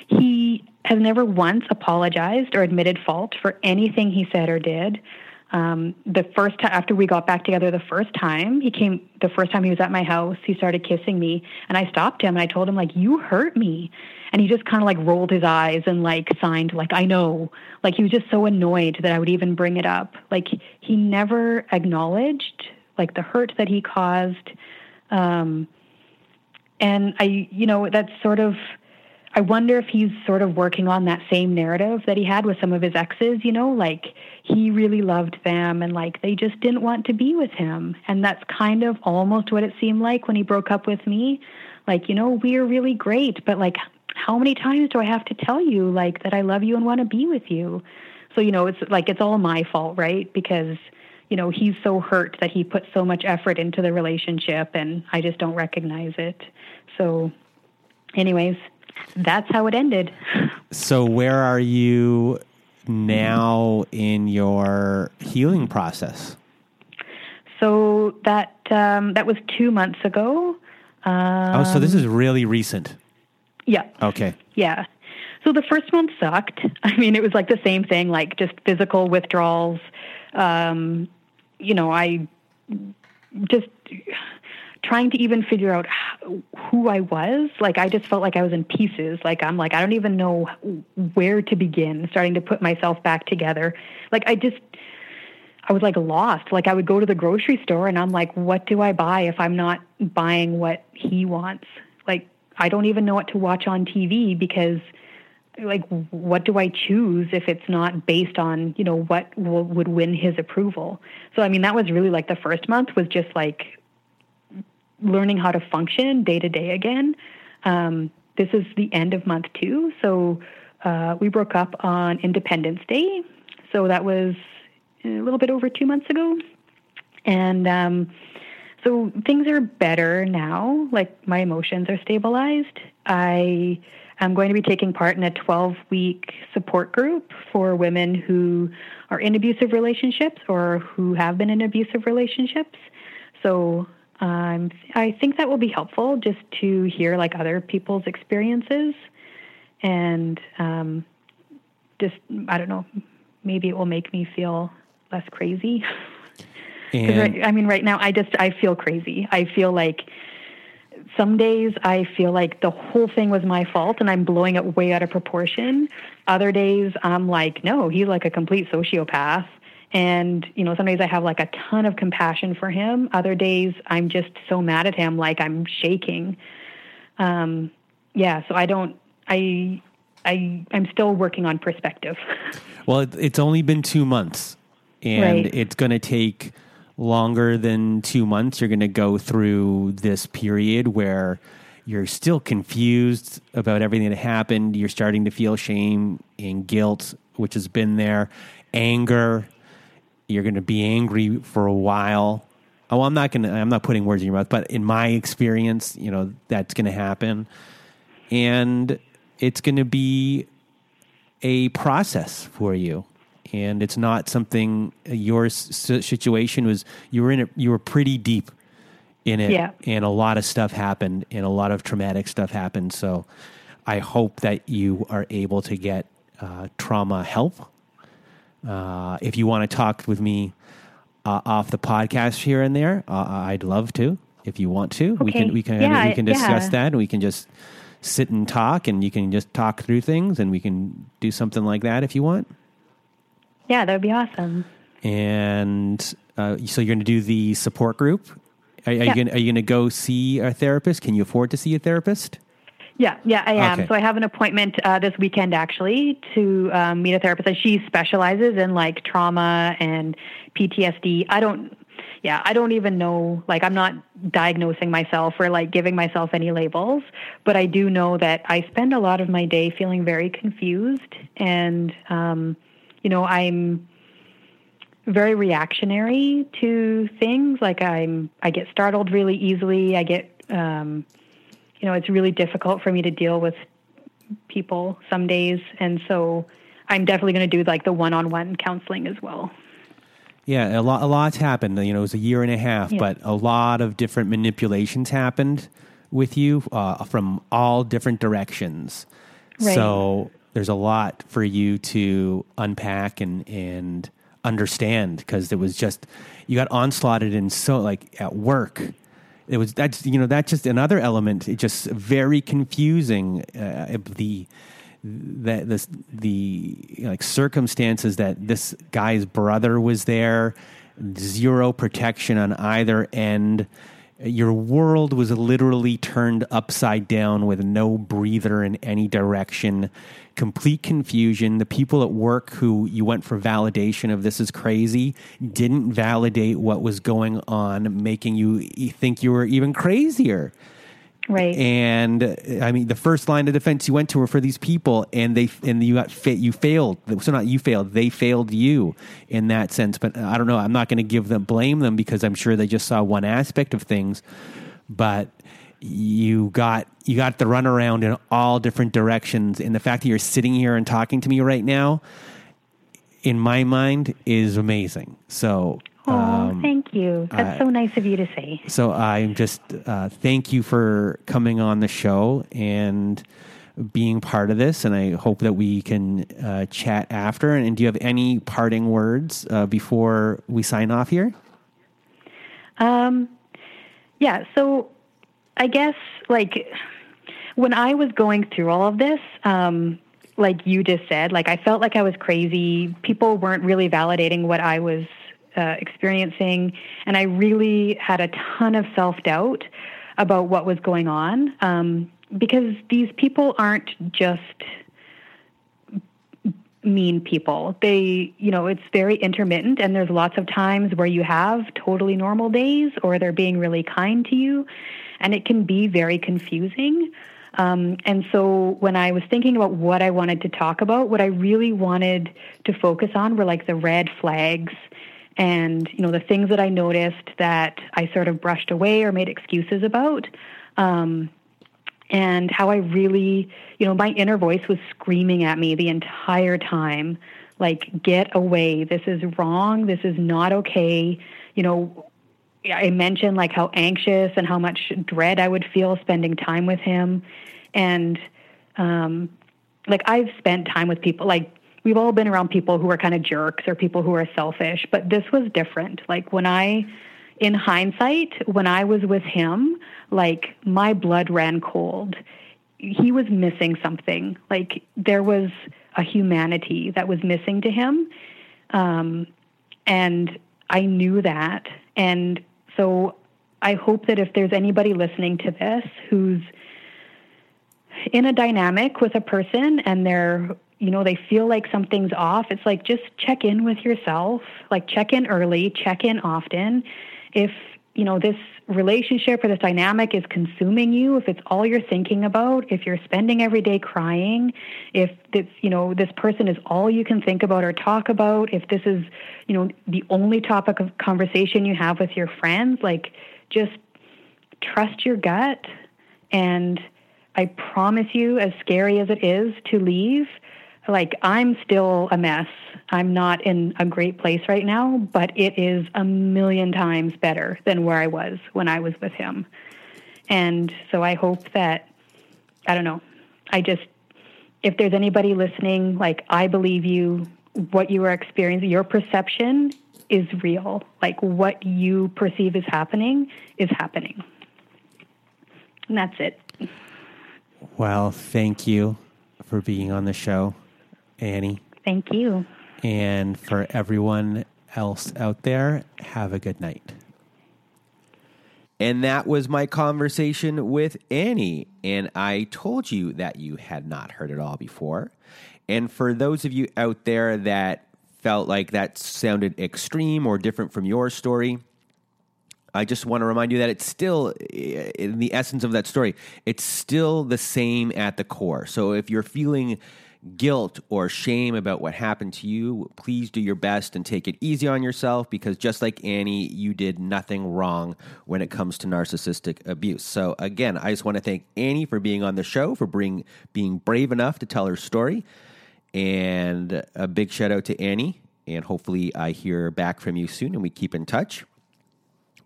he has never once apologized or admitted fault for anything he said or did. Um, the first time after we got back together, the first time he came, the first time he was at my house, he started kissing me, and I stopped him and I told him like, "You hurt me," and he just kind of like rolled his eyes and like signed like, "I know." Like he was just so annoyed that I would even bring it up. Like he never acknowledged like the hurt that he caused. Um, and I, you know, that's sort of I wonder if he's sort of working on that same narrative that he had with some of his exes, you know, like he really loved them and like they just didn't want to be with him. And that's kind of almost what it seemed like when he broke up with me. Like, you know, we are really great, but like how many times do I have to tell you like that I love you and want to be with you? So, you know, it's like it's all my fault, right? Because you know, he's so hurt that he put so much effort into the relationship and I just don't recognize it. So, anyways, that's how it ended. So, where are you now in your healing process? So that um, that was two months ago. Um, oh, so this is really recent. Yeah. Okay. Yeah. So the first month sucked. I mean, it was like the same thing, like just physical withdrawals. Um, you know, I just trying to even figure out who I was. Like I just felt like I was in pieces. Like I'm like I don't even know where to begin. Starting to put myself back together. Like I just I was like lost. Like I would go to the grocery store and I'm like, what do I buy if I'm not buying what he wants? Like I don't even know what to watch on TV because like what do I choose if it's not based on you know what would win his approval? So I mean that was really like the first month was just like learning how to function day to day again. Um, this is the end of month two, so uh, we broke up on Independence Day. So that was a little bit over two months ago, and um, so things are better now. Like my emotions are stabilized. I am going to be taking part in a 12 week support group for women who are in abusive relationships or who have been in abusive relationships. So um, I think that will be helpful just to hear like other people's experiences and um, just, I don't know, maybe it will make me feel less crazy. Right, I mean, right now I just, I feel crazy. I feel like some days I feel like the whole thing was my fault and I'm blowing it way out of proportion. Other days I'm like, no, he's like a complete sociopath and, you know, some days I have like a ton of compassion for him. Other days I'm just so mad at him, like I'm shaking. Um, yeah, so I don't, I, I, I'm still working on perspective. Well, it's only been two months and right. it's going to take longer than two months. You're going to go through this period where you're still confused about everything that happened. You're starting to feel shame and guilt, which has been there, anger, you're going to be angry for a while. Oh, I'm not going to, I'm not putting words in your mouth, but in my experience, you know, that's going to happen. And it's going to be a process for you. And it's not something your situation was, you were in it, you were pretty deep in it. Yeah. And a lot of stuff happened and a lot of traumatic stuff happened. So I hope that you are able to get uh, trauma help uh, if you want to talk with me uh, off the podcast here and there, uh, I'd love to. If you want to, okay. we can we can yeah, we can discuss yeah. that. And we can just sit and talk, and you can just talk through things, and we can do something like that if you want. Yeah, that would be awesome. And uh, so you're going to do the support group. Are, are yeah. you going are you going to go see a therapist? Can you afford to see a therapist? Yeah, yeah, I am. Okay. So I have an appointment uh, this weekend actually to um, meet a therapist. And she specializes in like trauma and PTSD. I don't, yeah, I don't even know. Like, I'm not diagnosing myself or like giving myself any labels, but I do know that I spend a lot of my day feeling very confused, and um, you know, I'm very reactionary to things. Like, I'm, I get startled really easily. I get um, you know, it's really difficult for me to deal with people some days. And so I'm definitely going to do like the one on one counseling as well. Yeah, a lot. A lot's happened. You know, it was a year and a half, Yeah. but a lot of different manipulations happened with you uh, from all different directions. Right. So there's a lot for you to unpack and and understand because it was just you got onslaughted in so like at work. It was that's you know that's just another element. It just very confusing. Uh, the that this the like circumstances that this guy's brother was there, zero protection on either end. Your world was literally turned upside down with no breather in any direction, complete confusion. The people at work who you went for validation of this is crazy didn't validate what was going on, making you think you were even crazier. Right. And uh, I mean, the first line of defense you went to were for these people, and they and you got fa- you failed. So not you failed; they failed you in that sense. But I don't know. I'm not going to give them blame them because I'm sure they just saw one aspect of things. But you got you got the runaround in all different directions, and the fact that you're sitting here and talking to me right now, in my mind, is amazing. So. oh, um, thank you. That's I- so nice of you to say. so I'm just uh, thank you for coming on the show and being part of this, and I hope that we can uh, chat after. And, do you have any parting words uh, before we sign off here? Um, yeah, so I guess like when I was going through all of this, um, like you just said, like I felt like I was crazy. People weren't really validating what I was uh, experiencing, and I really had a ton of self doubt about what was going on um, because these people aren't just mean people. They, you know, it's very intermittent and there's lots of times where you have totally normal days or they're being really kind to you and it can be very confusing. Um, and so when I was thinking about what I wanted to talk about, what I really wanted to focus on were like the red flags and, you know, the things that I noticed that I sort of brushed away or made excuses about. Um, and how I really, you know, my inner voice was screaming at me the entire time like, get away. This is wrong. This is not okay. You know, I mentioned like how anxious and how much dread I would feel spending time with him. And, um, like, I've spent time with people, like, we've all been around people who are kind of jerks or people who are selfish, but this was different. Like, when I, in hindsight, when I was with him, like my blood ran cold. He was missing something. Like there was a humanity that was missing to him. Um, and I knew that. And so I hope that if there's anybody listening to this who's in a dynamic with a person and they're you know they feel like something's off it's like just check in with yourself. Like check in early check in often. If you know this relationship or this dynamic is consuming you if it's all you're thinking about if you're spending every day crying if this you know this person is all you can think about or talk about if this is you know the only topic of conversation you have with your friends like just trust your gut. And i promise you as scary as it is to leave like I'm still a mess. I'm not in a great place right now, but it is a million times better than where I was when I was with him. And so I hope that I don't know. I just if there's anybody listening, like I believe you what you are experiencing, your perception is real. Like what you perceive is happening is happening. And that's it. Well, thank you for being on the show, Annie. Thank you. And for everyone else out there, have a good night. And that was my conversation with Annie. And I told you that you had not heard it all before. And for those of you out there that felt like that sounded extreme or different from your story, I just want to remind you that it's still, eh, in the essence of that story, it's still the same at the core. So if you're feeling guilt or shame about what happened to you, please do your best and take it easy on yourself because just like Annie, you did nothing wrong when it comes to narcissistic abuse. So again, I just want to thank Annie for being on the show, for being being brave enough to tell her story. And a big shout out to Annie. And hopefully I hear back from you soon and we keep in touch.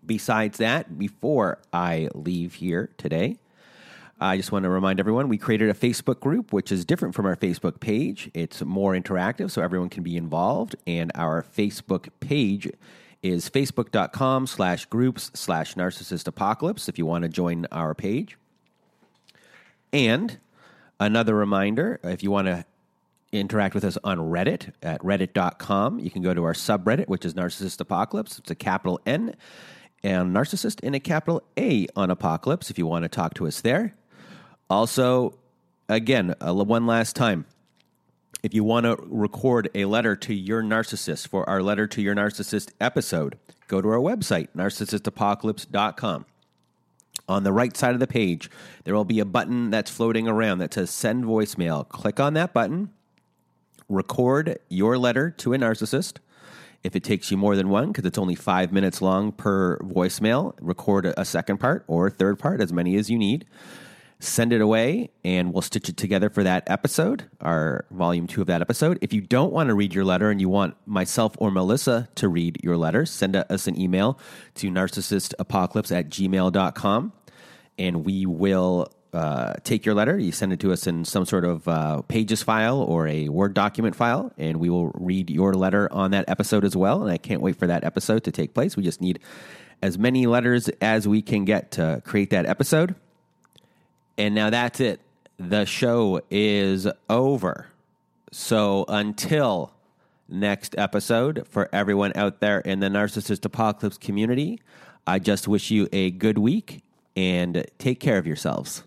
Besides that, before I leave here today, I just want to remind everyone we created a Facebook group, which is different from our Facebook page. It's more interactive, so everyone can be involved. And our Facebook page is facebook.com slash groups slash narcissist apocalypse if you want to join our page. And another reminder if you want to interact with us on Reddit at reddit.com, you can go to our subreddit, which is Narcissist Apocalypse. It's a capital N and Narcissist in a capital A on Apocalypse if you want to talk to us there. Also, again, uh, one last time, if you want to record a letter to your narcissist for our letter to your narcissist episode, go to our website, narcissistapocalypse.com. On the right side of the page, there will be a button that's floating around that says send voicemail. Click on that button, record your letter to a narcissist. If it takes you more than one, because it's only five minutes long per voicemail, record a second part or a third part, as many as you need send it away and we'll stitch it together for that episode, our volume two of that episode. If you don't want to read your letter and you want myself or Melissa to read your letter, send us an email to narcissistapocalypse at gmail.com and we will uh, take your letter. You send it to us in some sort of uh, pages file or a Word document file, and we will read your letter on that episode as well. And I can't wait for that episode to take place. We just need as many letters as we can get to create that episode. And now that's it. The show is over. So until next episode, for everyone out there in the Narcissist Apocalypse community, I just wish you a good week and take care of yourselves.